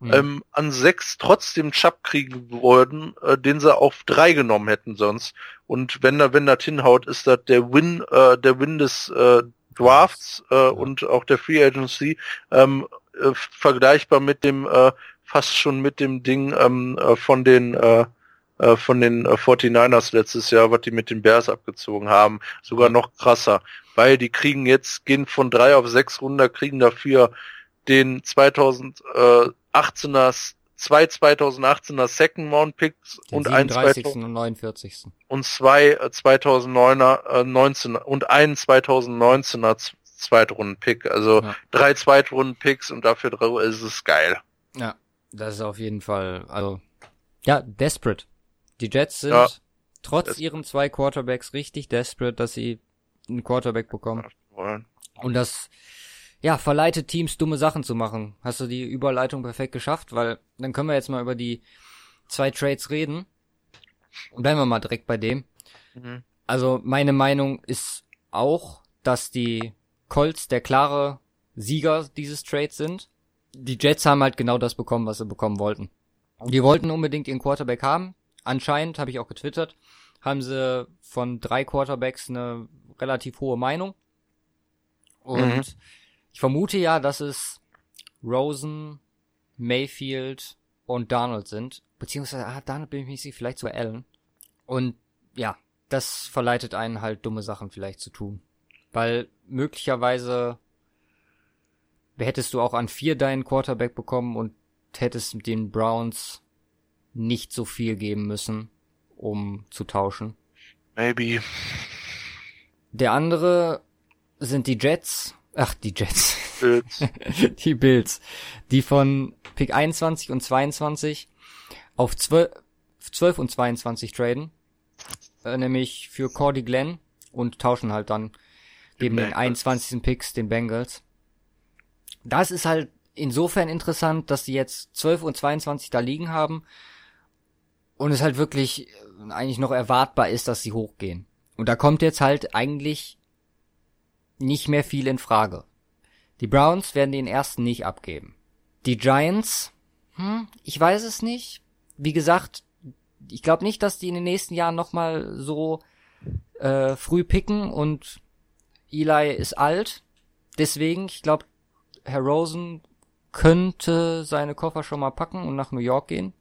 Mhm. ähm, an sechs trotzdem Chubb kriegen würden, äh, den sie auf drei genommen hätten sonst. Und wenn da, wenn das hinhaut, ist das der Win, äh, der Win des äh, Drafts äh, und auch der Free Agency ähm, äh, vergleichbar mit dem äh, fast schon mit dem Ding ähm, äh, von den äh, äh, von den äh, 49ers letztes Jahr, was die mit den Bears abgezogen haben, sogar noch krasser, weil die kriegen jetzt gehen von drei auf sechs runter, kriegen dafür den 2018er zwei 2018er Second Round Picks Den und ein 37. 2000 und 49. und zwei äh, 2009er äh, 19 und einen 2019er Z- Zweitrunden-Pick. Also Ja. drei Zweitrunden-Picks und dafür drei, ist es geil. Ja, das ist auf jeden Fall, also, ja, desperate. Die Jets sind Ja. trotz ihren zwei Quarterbacks richtig desperate, dass sie einen Quarterback bekommen. Und das, ja, verleitet Teams, dumme Sachen zu machen. Hast du die Überleitung perfekt geschafft? Weil dann können wir jetzt mal über die zwei Trades reden. Und bleiben wir mal direkt bei dem. Mhm. Also meine Meinung ist auch, dass die Colts der klare Sieger dieses Trades sind. Die Jets haben halt genau das bekommen, was sie bekommen wollten. Die wollten unbedingt ihren Quarterback haben. Anscheinend, habe ich auch getwittert, haben sie von drei Quarterbacks eine relativ hohe Meinung. Und Mhm. Ich vermute ja, dass es Rosen, Mayfield und Donald sind. Beziehungsweise, ah, Donald bin ich nicht sicher, vielleicht sogar Allen. Und ja, das verleitet einen halt dumme Sachen vielleicht zu tun. Weil möglicherweise hättest du auch an vier deinen Quarterback bekommen und hättest den Browns nicht so viel geben müssen, um zu tauschen. Maybe. Der andere sind die Jets. Ach, die Jets. Bills. <laughs> die Bills. Die von Pick 21 und 22 auf 12, 12 und 22 traden. Äh, nämlich für Cordy Glenn und tauschen halt dann geben den Bengals. 21. Picks den Bengals. Das ist halt insofern interessant, dass die jetzt 12 und 22 da liegen haben und es halt wirklich äh, eigentlich noch erwartbar ist, dass sie hochgehen. Und da kommt jetzt halt eigentlich nicht mehr viel in Frage. Die Browns werden den ersten nicht abgeben. Die Giants, hm, ich weiß es nicht. Wie gesagt, ich glaube nicht, dass die in den nächsten Jahren nochmal so äh, früh picken und Eli ist alt. Deswegen, ich glaube, Herr Rosen könnte seine Koffer schon mal packen und nach New York gehen.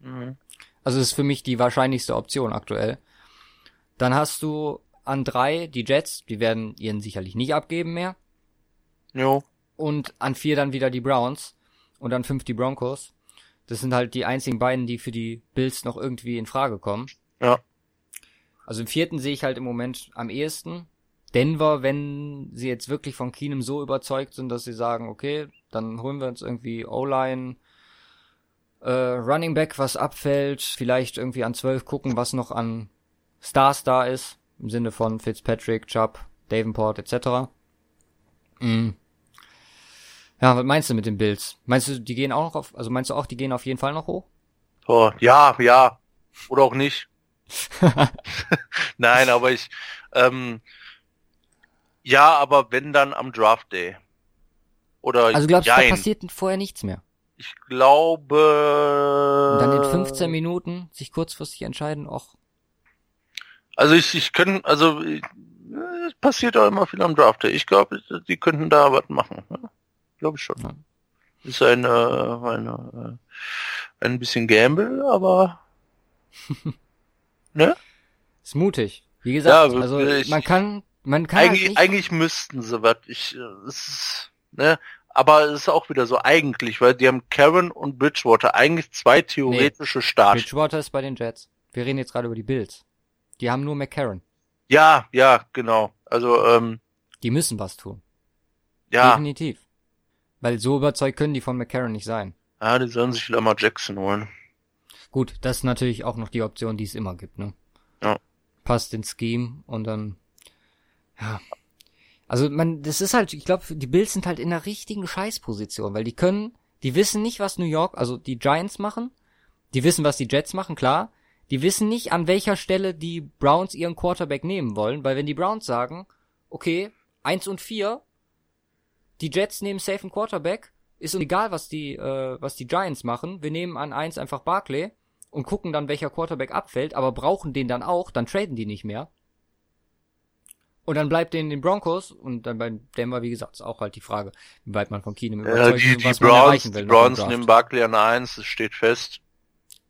Mhm. Also das ist für mich die wahrscheinlichste Option aktuell. Dann hast du an drei die Jets, die werden ihren sicherlich nicht abgeben mehr. Jo. Und an vier dann wieder die Browns und an fünf die Broncos. Das sind halt die einzigen beiden, die für die Bills noch irgendwie in Frage kommen. Ja. Also im vierten sehe ich halt im Moment am ehesten. Denver, wenn sie jetzt wirklich von Keenum so überzeugt sind, dass sie sagen, okay, dann holen wir uns irgendwie O-Line, äh, Running Back, was abfällt, vielleicht irgendwie an zwölf gucken, was noch an Stars da ist, im Sinne von Fitzpatrick, Chubb, Davenport etc. Mhm. Ja, was meinst du mit den Bills? Meinst du, die gehen auch noch auf, also meinst du auch, die gehen auf jeden Fall noch hoch? Oh, ja, ja. Oder auch nicht. <laughs> Nein, aber ich, ähm, ja, aber wenn dann am Draft Day. Oder Also glaubst du, da jein. passiert vorher nichts mehr? Ich glaube. Und dann in 15 Minuten sich kurzfristig entscheiden, och, Also ich, ich können, also es passiert auch immer viel am Draft. Ich glaube, die könnten da was machen. Ja, glaube ich schon. Ja. Ist ein, äh, eine, äh, ein bisschen Gamble, aber <laughs> ne? ist mutig. Wie gesagt, Ja, also ich- man kann, man kann halt Eigentlich, nicht, eigentlich müssten sie was. Ich, äh, es ist, ne? Aber es ist auch wieder so eigentlich, weil die haben Karen und Bridgewater eigentlich zwei theoretische Start. Bridgewater ist bei den Jets. Wir reden jetzt gerade über die Bills. Die haben nur McCarron. Ja, ja, genau. Also, ähm, Die müssen was tun. Ja, Definitiv. Weil so überzeugt können die von McCarron nicht sein. ja, die sollen sich Lamar Jackson holen. Gut, das ist natürlich auch noch die Option, die es immer gibt, ne? Ja. Passt ins Scheme und dann, ja. Also man, das ist halt, ich glaube, die Bills sind halt in der richtigen Scheißposition, weil die können, die wissen nicht, was New York, also die Giants machen, die wissen, was die Jets machen, klar. Die wissen nicht, an welcher Stelle die Browns ihren Quarterback nehmen wollen, weil wenn die Browns sagen, okay, eins und vier, die Jets nehmen safe einen Quarterback, ist uns egal, was die, äh, was die Giants machen. Wir nehmen an eins einfach Barclay und gucken dann, welcher Quarterback abfällt, aber brauchen den dann auch, dann traden die nicht mehr. Und dann bleibt den den Broncos und dann bei Denver, wie gesagt, ist auch halt die Frage, wie weit man von Keenum Ja, überzeugt die, ist und die was man Browns, erreichen will. die Browns nehmen Barkley an eins, das steht fest.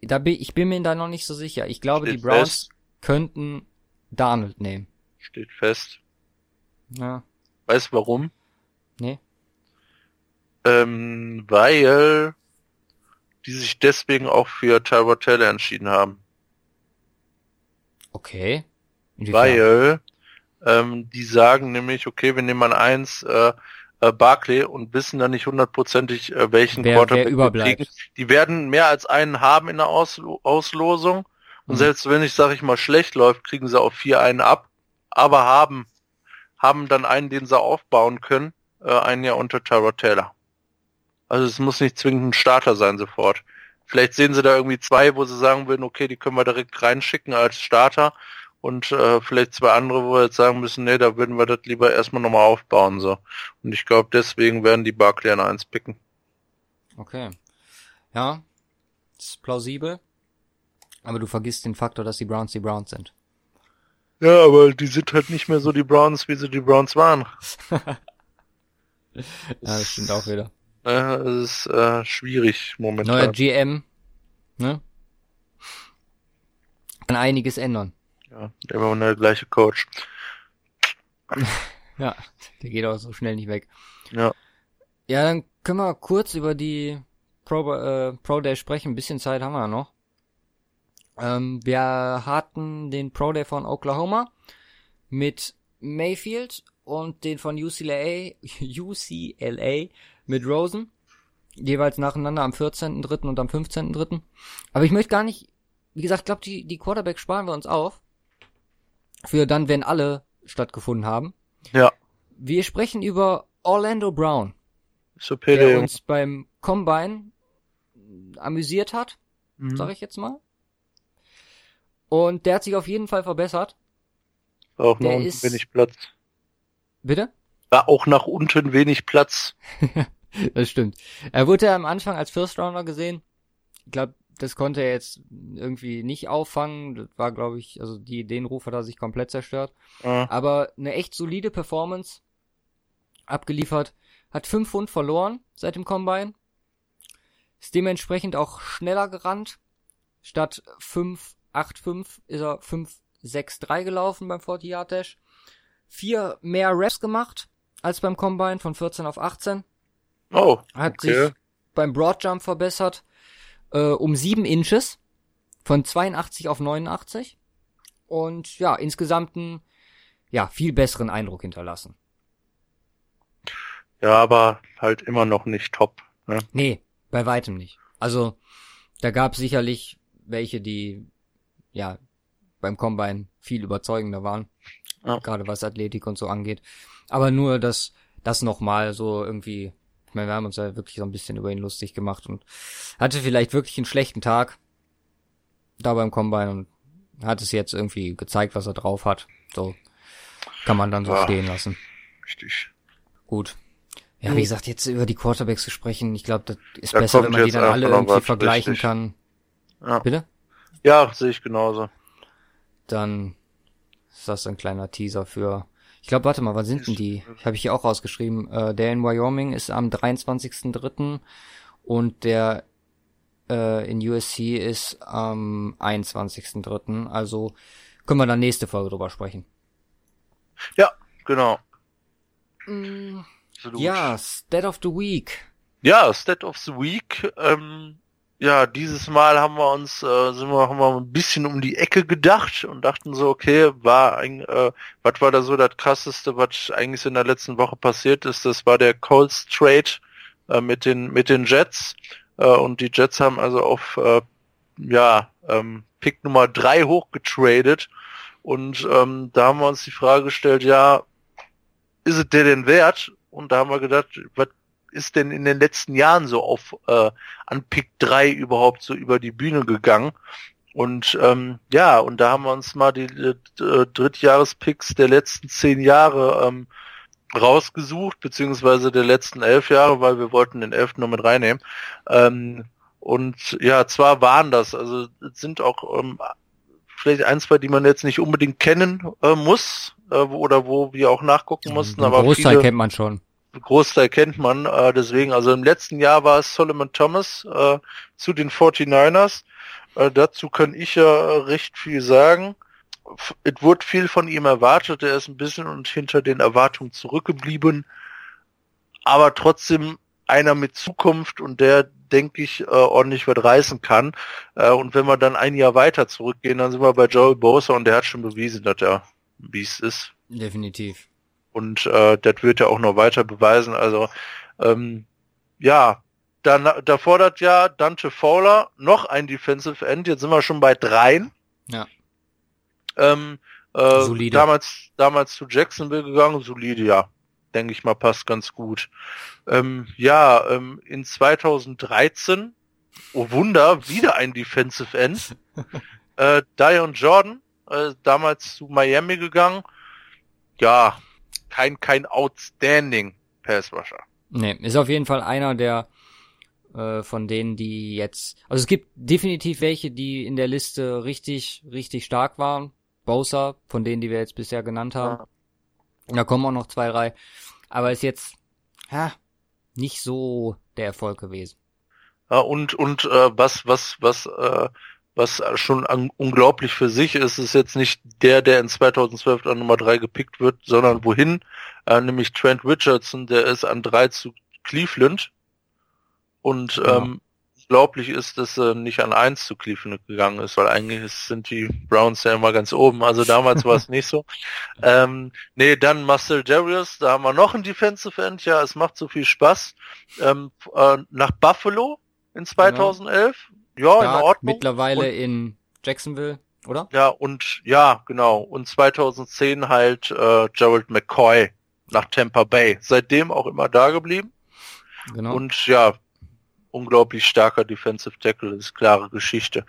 Da bin, ich bin mir da noch nicht so sicher. Ich glaube, Steht die Browns fest. könnten Darnold nehmen. Steht fest. Ja, Weißt du warum? nee. Ähm, weil die sich deswegen auch für Tyrod Taylor entschieden haben. Okay. Inwiefern? Weil ähm, die sagen nämlich, okay, wir nehmen an eins äh, äh, Barclay und wissen dann nicht hundertprozentig, äh, welchen Wer- Quarterback wer überbleibt. kriegen. Die werden mehr als einen haben in der Auslo Auslosung. Und Mhm. selbst wenn ich, sag ich mal, schlecht läuft, kriegen sie auf vier einen ab, aber haben haben dann einen, den sie aufbauen können, äh, ein Jahr unter Tyrod Taylor. Also es muss nicht zwingend ein Starter sein sofort. Vielleicht sehen sie da irgendwie zwei, wo sie sagen würden, okay, die können wir direkt reinschicken als Starter und äh, vielleicht zwei andere, wo wir jetzt sagen müssen, nee, da würden wir das lieber erstmal nochmal aufbauen so. Und ich glaube, deswegen werden die Barclay an eins picken. Okay. Ja, das ist plausibel. Aber du vergisst den Faktor, dass die Browns die Browns sind. Ja, aber die sind halt nicht mehr so die Browns, wie sie die Browns waren. <laughs> Ja, das stimmt auch wieder. Äh, es ist äh, schwierig momentan. Neuer GM, ne? Kann einiges ändern. Ja, der war der gleiche Coach. <laughs> Ja, der geht auch so schnell nicht weg. Ja. Ja, dann können wir kurz über die Pro, äh, Pro Day sprechen. Ein bisschen Zeit haben wir noch. Ähm, wir hatten den Pro Day von Oklahoma mit Mayfield und den von UCLA, <laughs> UCLA mit Rosen. Jeweils nacheinander am 14.3. und am 15.3. Aber ich möchte gar nicht, wie gesagt, ich glaube, die, die Quarterback sparen wir uns auf. Für dann, wenn alle stattgefunden haben. Ja, Wir sprechen über Orlando Brown, okay, der Junge. uns beim Combine amüsiert hat, Mhm. sag ich jetzt mal. Und der hat sich auf jeden Fall verbessert. Auch nach unten ist- wenig Platz. Bitte? War auch nach unten wenig Platz. <laughs> Das stimmt. Er wurde ja am Anfang als First Rounder gesehen. Ich glaube, das konnte er jetzt irgendwie nicht auffangen. Das war, glaube ich, also die, den Ruf hat er sich komplett zerstört. Äh, Aber eine echt solide Performance abgeliefert. Hat 5 Pfund verloren seit dem Combine. Ist dementsprechend auch schneller gerannt. Statt 5,85 ist er 5,63 gelaufen beim 40 Yard Dash. Vier mehr Reps gemacht als beim Combine von 14 auf 18. oh, Hat okay. sich beim Broadjump verbessert äh, um 7 Inches von 82 auf 89 und ja, insgesamt einen ja, viel besseren Eindruck hinterlassen. Ja, aber halt immer noch nicht top. Ne? Nee, bei weitem nicht. Also, da gab sicherlich welche, die ja beim Combine viel überzeugender waren. Ja. Gerade was Athletik und so angeht. Aber nur das, das nochmal so irgendwie, ich meine, wir haben uns ja wirklich so ein bisschen über ihn lustig gemacht und hatte vielleicht wirklich einen schlechten Tag da beim Combine und hat es jetzt irgendwie gezeigt, was er drauf hat. So kann man dann so Ja. stehen lassen. Richtig. Gut. Ja, wie gesagt, jetzt über die Quarterbacks zu sprechen, ich glaube, das ist Da besser, wenn man die dann alle irgendwie vergleichen richtig. kann. Ja, Bitte? ja sehe ich genauso. Dann ist das ein kleiner Teaser für. Ich glaube, warte mal, wann sind denn die? Habe ich hier auch rausgeschrieben. Äh, der in Wyoming ist am 23.03. und der äh, in USC ist am 21.03. Also können wir dann nächste Folge drüber sprechen. Ja, genau. Absolut. Ja, Stat of the Week. Ja, Stat of the Week. Ähm, ja, dieses Mal haben wir uns, äh, sind wir, haben wir ein bisschen um die Ecke gedacht und dachten so, okay, war ein, äh, was war da so das krasseste, was eigentlich in der letzten Woche passiert ist? Das war der Colts Trade äh, mit den mit den Jets äh, und die Jets haben also auf äh, ja ähm, Pick Nummer drei hochgetradet und ähm, da haben wir uns die Frage gestellt, ja, ist es der denn wert? Und da haben wir gedacht, was ist denn in den letzten Jahren so auf äh, an Pick 3 überhaupt so über die Bühne gegangen? Und ähm, ja, und da haben wir uns mal die äh, Drittjahrespicks der letzten zehn Jahre ähm, rausgesucht, beziehungsweise der letzten elf Jahre, weil wir wollten den elften noch mit reinnehmen. Ähm, und ja, zwar waren das, also sind auch ähm, vielleicht ein, zwei, die man jetzt nicht unbedingt kennen äh, muss, äh, oder wo wir auch nachgucken mussten. aber Großteil viele, kennt man schon. Großteil kennt man, äh, deswegen, also im letzten Jahr war es Solomon Thomas äh, zu den 49ers. Äh, dazu kann ich ja recht viel sagen. Es wurde viel von ihm erwartet, er ist ein bisschen und hinter den Erwartungen zurückgeblieben, aber trotzdem einer mit Zukunft und der, denke ich, äh, ordentlich was reißen kann. Äh, und wenn wir dann ein Jahr weiter zurückgehen, dann sind wir bei Joey Bosa und der hat schon bewiesen, dass er ein Biest ist. Definitiv. Und äh, das wird er auch noch weiter beweisen. Also ähm, ja, dann da fordert ja Dante Fowler noch ein Defensive End. Jetzt sind wir schon bei dreien. Ja. Ähm, äh, solide. Damals, damals zu Jacksonville gegangen, solide, ja. Denke ich mal, passt ganz gut. Ähm, ja, ähm, in 2013, oh Wunder, wieder ein Defensive End. <laughs> äh, Dion Jordan, äh, damals zu Miami gegangen. Ja, kein, kein outstanding Pass Rusher. Nee, ist auf jeden Fall einer der äh, von denen, die jetzt, also es gibt definitiv welche, die in der Liste richtig, richtig stark waren. Bowser, von denen, die wir jetzt bisher genannt haben. Ja. Da kommen auch noch zwei, drei. Aber ist jetzt, ja, nicht so der Erfolg gewesen. Ja, und, und äh, was, was, was äh, was schon unglaublich für sich ist, ist jetzt nicht der, der in 2012 an Nummer 3 gepickt wird, sondern wohin, äh, nämlich Trent Richardson, der ist an 3 zu Cleveland und ja. ähm, unglaublich ist, dass er nicht an 1 zu Cleveland gegangen ist, weil eigentlich sind die Browns ja immer ganz oben, also damals war es <laughs> nicht so. Ähm, nee, dann Marcel Darius, da haben wir noch ein Defensive End, ja, es macht so viel Spaß. Ähm, äh, nach Buffalo in 2011, ja. Ja, Stark, in Ordnung. Mittlerweile und, in Jacksonville, oder? Ja, und ja, genau. Und 2010 halt äh, Gerald McCoy nach Tampa Bay. Seitdem auch immer da geblieben. Genau. Und ja, unglaublich starker Defensive Tackle, ist klare Geschichte.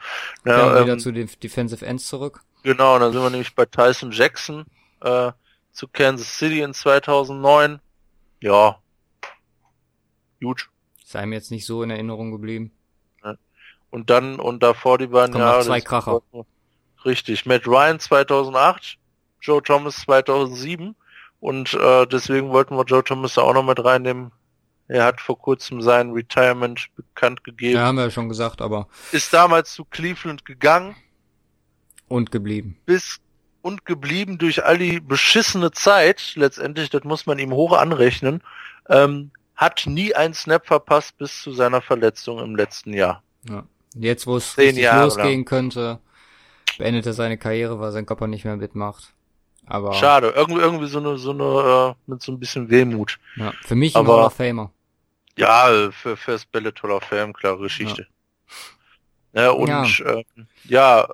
Ja, ähm, wieder zu den Defensive Ends zurück. Genau, dann sind wir nämlich bei Tyson Jackson äh, zu Kansas City in 2009. Ja, gut. Ist einem jetzt nicht so in Erinnerung geblieben. Und dann, und davor die beiden Jahre. Zwei Kracher. Richtig. Matt Ryan 2008, Joe Thomas 2007. Und äh, deswegen wollten wir Joe Thomas da auch noch mit reinnehmen. Er hat vor kurzem sein Retirement bekannt gegeben. Ja, haben wir ja schon gesagt, aber. Ist damals zu Cleveland gegangen. Und geblieben. Bis und geblieben durch all die beschissene Zeit, letztendlich, das muss man ihm hoch anrechnen, ähm, hat nie einen Snap verpasst bis zu seiner Verletzung im letzten Jahr. Ja. Jetzt, wo es losgehen lang. könnte, beendet er seine Karriere, weil sein Körper nicht mehr mitmacht. Aber schade, irgendwie irgendwie so eine so eine äh, mit so ein bisschen Wehmut. Ja, für mich ein Hall of Famer. Ja, für fürs Ballet Hall of Fame klare Geschichte. Ja, ja und ja. Äh, ja,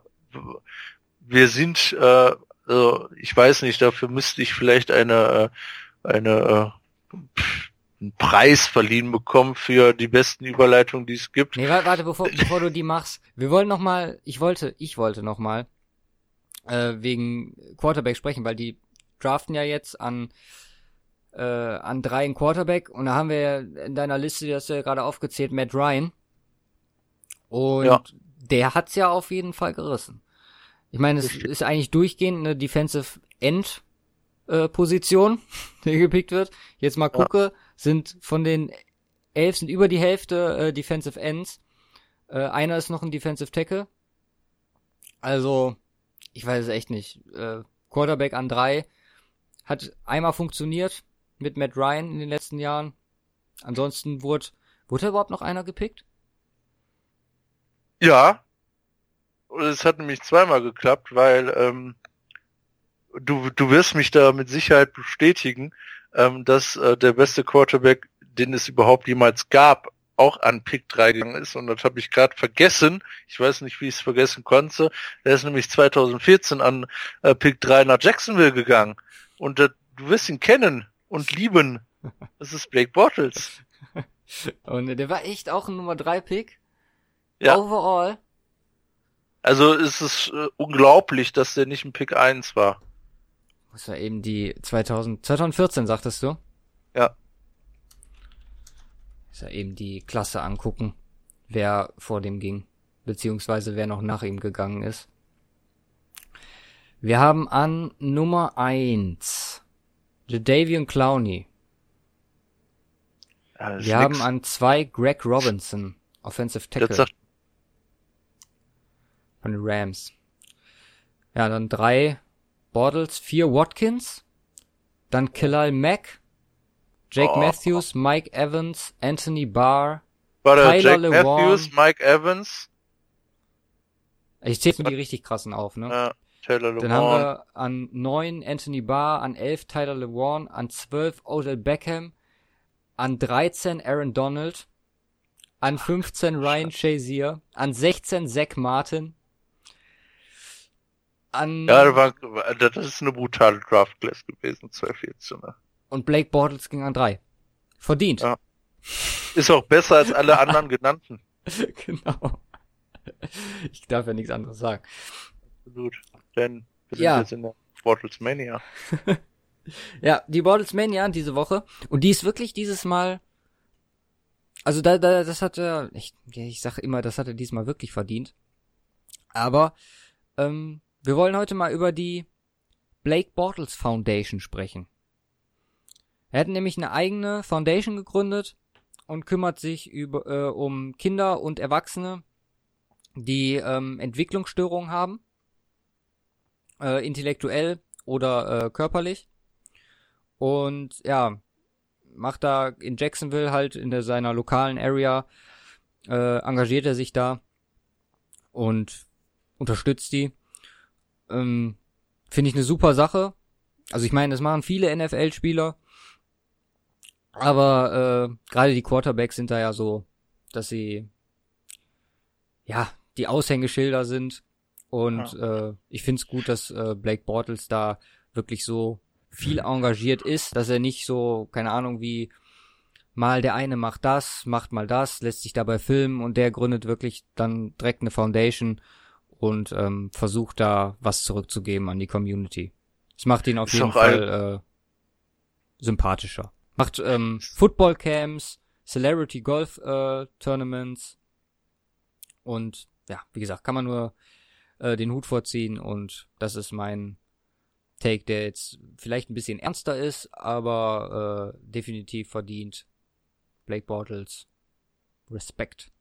wir sind äh, also ich weiß nicht, dafür müsste ich vielleicht eine äh, eine äh, einen Preis verliehen bekommen für die besten Überleitungen, die es gibt. Nee, warte, bevor, bevor du die machst. Wir wollen noch mal, ich wollte, ich wollte noch mal äh, wegen Quarterback sprechen, weil die draften ja jetzt an äh, an drei in Quarterback und da haben wir ja in deiner Liste, die hast du ja gerade aufgezählt, Matt Ryan. Und ja. der hat's ja auf jeden Fall gerissen. Ich meine, es ist eigentlich durchgehend eine Defensive End äh, Position, <laughs> die gepickt wird. Jetzt mal gucke, ja. Sind von den elf sind über die Hälfte äh, Defensive Ends. Äh, einer ist noch ein Defensive Tackle. Also, ich weiß es echt nicht. Äh, Quarterback an drei hat einmal funktioniert mit Matt Ryan in den letzten Jahren. Ansonsten wurde, wurde überhaupt noch einer gepickt? Ja. Es hat nämlich zweimal geklappt, weil ähm, du, du wirst mich da mit Sicherheit bestätigen, ähm, dass äh, der beste Quarterback, den es überhaupt jemals gab, auch an Pick 3 gegangen ist. Und das habe ich gerade vergessen. Ich weiß nicht, wie ich es vergessen konnte. Der ist nämlich 2014 an äh, Pick 3 nach Jacksonville gegangen. Und äh, du wirst ihn kennen und lieben. Das ist Blake Bortles. <laughs> Und der war echt auch ein Nummer 3 Pick. Ja. Overall. Also es ist äh, unglaublich, dass der nicht ein Pick 1 war. Muss ja eben die 2000, 2014 sagtest du? Ja. Muss ja eben die Klasse angucken, wer vor dem ging. Beziehungsweise wer noch nach ihm gegangen ist. Wir haben an Nummer 1 Jadavian Clowney. ja das ist Wir haben nix. an zwei Greg Robinson, Offensive Tackle Das von den Rams. Ja, dann drei Bortles, vier Watkins, dann Khalil Mack, Jake Oh. Matthews, Mike Evans, Anthony Barr. war der Tyler Jack LeWan. Matthews, Mike Evans, Ich zähle nur die richtig krassen auf, ne? äh, Taylor Dann haben wir an neun Anthony Barr, an elf Tyler LeWan, an zwölf Odell Beckham, an 13 Aaron Donald, an 15 Ryan Shazier, an 16 Zach Martin, an Ja, das, war, das ist eine brutale Draft Class gewesen, 2014. Ne? und Blake Bortles ging an drei. Verdient. Ja. Ist auch besser als alle <laughs> anderen genannten. genau. Ich darf ja nichts anderes sagen. Absolut. Denn wir sind Ja. jetzt in der Bortles Mania. <laughs> Ja, die Bortles Mania diese Woche. Und die ist wirklich dieses Mal. Also da, da, das hat er. Ich, ich sage immer, das hat er diesmal wirklich verdient. Aber ähm, wir wollen heute mal über die Blake Bortles Foundation sprechen. Er hat nämlich eine eigene Foundation gegründet und kümmert sich über, äh, um Kinder und Erwachsene, die ähm, Entwicklungsstörungen haben, äh, intellektuell oder äh, körperlich. Und ja, macht da in Jacksonville halt in der, seiner lokalen Area, äh, engagiert er sich da und unterstützt die. Ähm, Finde ich eine super Sache. Also ich meine, das machen viele NFL-Spieler. Aber äh, gerade die Quarterbacks sind da ja so, dass sie ja die Aushängeschilder sind. Und äh, ich finde es gut, dass äh, Blake Bortles da wirklich so viel engagiert ist, dass er nicht so, keine Ahnung, wie mal der eine macht das, macht mal das, lässt sich dabei filmen und der gründet wirklich dann direkt eine Foundation und ähm, versucht da was zurückzugeben an die Community. Das macht ihn auf jeden Fall äh, sympathischer. Macht ähm, Football Camps, Celebrity Golf äh, Tournaments und ja, wie gesagt, kann man nur äh, den Hut vorziehen und das ist mein Take, der jetzt vielleicht ein bisschen ernster ist, aber äh, definitiv verdient. Blake Bortles. Respekt.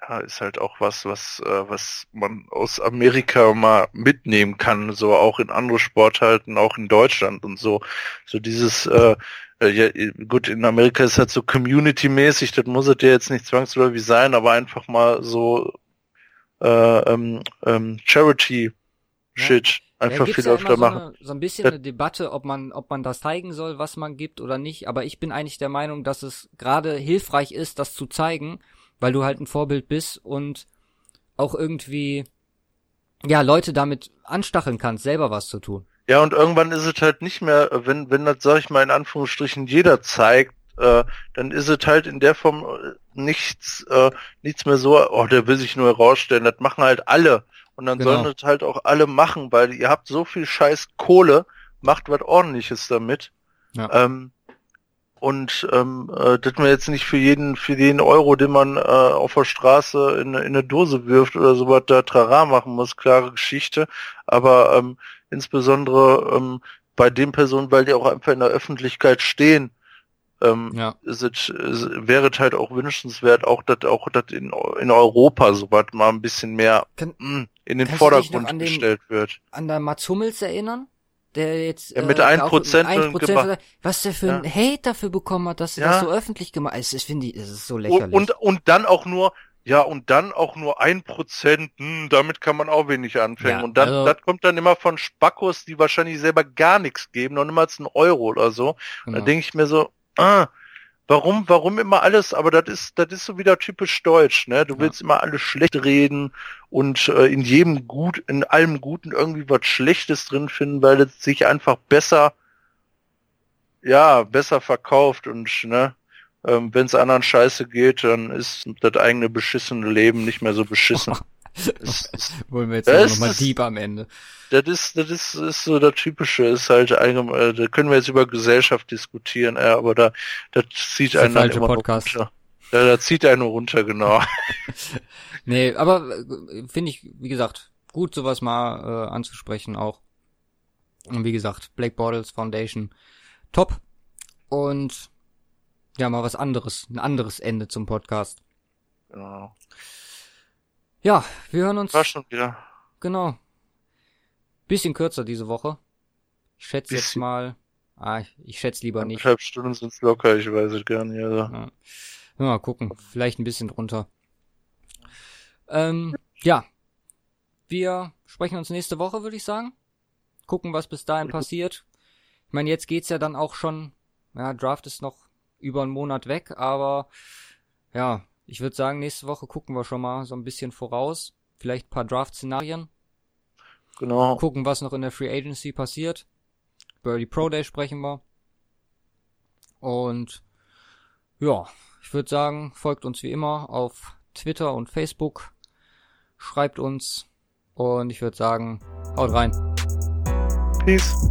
Ja, ist halt auch was, was, äh, was man aus Amerika mal mitnehmen kann, so auch in andere Sportarten, auch in Deutschland und so. So dieses, äh, äh, ja, gut, in Amerika ist halt so community-mäßig, das muss es ja jetzt nicht zwangsläufig sein, aber einfach mal so äh, ähm, ähm, Charity-Shit einfach gibt's viel öfter so, machen. eine, so ein bisschen eine Debatte, ob man, ob man das zeigen soll, was man gibt oder nicht. Aber ich bin eigentlich der Meinung, dass es gerade hilfreich ist, das zu zeigen, weil du halt ein Vorbild bist und auch irgendwie ja Leute damit anstacheln kannst, selber was zu tun. Ja, und irgendwann ist es halt nicht mehr, wenn, wenn das, sag ich mal, in Anführungsstrichen jeder zeigt, äh, dann ist es halt in der Form äh, nichts, äh, nichts mehr so, oh, der will sich nur herausstellen, das machen halt alle. Und dann Genau. sollen das halt auch alle machen, weil ihr habt so viel scheiß Kohle, macht was ordentliches damit. Ja. Ähm, und ähm, äh, dass man jetzt nicht für jeden, für jeden Euro, den man äh, auf der Straße in, in eine Dose wirft oder sowas, da Trara machen muss, klare Geschichte. Aber ähm, insbesondere ähm, bei den Personen, weil die auch einfach in der Öffentlichkeit stehen, ähm, Ja. ist es, ist, wäre es halt auch wünschenswert, auch dass auch das in, in Europa sowas mal ein bisschen mehr Kann, mh, in den den- gestellt wird. an der Mats Hummels erinnern? Der jetzt Ja, mit äh, 1% auch mit 1% gemacht. was der für ein Hate dafür bekommen hat, dass er Ja. das so öffentlich gemacht hat. Ist, finde ich, es ist so Und, lächerlich. und, und dann auch nur Ja, und dann auch nur ein Prozent, hm, damit kann man auch wenig anfangen. Ja, und dann, also- das kommt dann immer von Spackos, die wahrscheinlich selber gar nichts geben, noch niemals einen Euro oder so. Genau. Da denke ich mir so, ah, warum, warum immer alles, aber das ist, das ist so wieder typisch deutsch, ne? Du Ja. willst immer alles schlecht reden und äh, in jedem gut, in allem Guten irgendwie was Schlechtes drin finden, weil es sich einfach besser, ja, besser verkauft und, ne? Ähm, Wenn es anderen scheiße geht, dann ist das eigene beschissene Leben nicht mehr so beschissen. <laughs> <laughs> Wollen wir jetzt Das nochmal deep am Ende. das ist, das ist, ist so das Typische, ist halt allgemein, äh, da können wir jetzt über Gesellschaft diskutieren, äh, aber da, das zieht der einen falsche immer Podcast. runter. Ja, da zieht einen runter, genau. <laughs> <laughs> Nee, aber äh, finde ich, wie gesagt, gut, sowas mal äh, anzusprechen auch. Und wie gesagt, Black Bottles Foundation, top. Und ja, mal was anderes, ein anderes Ende zum Podcast. genau. Ja, wir hören uns, War schon wieder. genau. Bisschen kürzer diese Woche. Ich schätze jetzt mal, ah, ich, ich schätze lieber nicht. Anderthalb Stunden sind's locker, ich weiß es gar nicht. Also. Ja. Mal gucken, vielleicht ein bisschen drunter. Ähm, ja. Wir sprechen uns nächste Woche, würde ich sagen. Gucken, was bis dahin passiert. Ich meine, jetzt geht's ja dann auch schon, ja, Draft ist noch über einen Monat weg, aber ja, ich würde sagen, nächste Woche gucken wir schon mal so ein bisschen voraus. Vielleicht ein paar Draft-Szenarien. Genau. Gucken, was noch in der Free Agency passiert. Über die Pro Day sprechen wir. Und ja, ich würde sagen, folgt uns wie immer auf Twitter und Facebook. Schreibt uns. Und ich würde sagen, haut rein. Peace.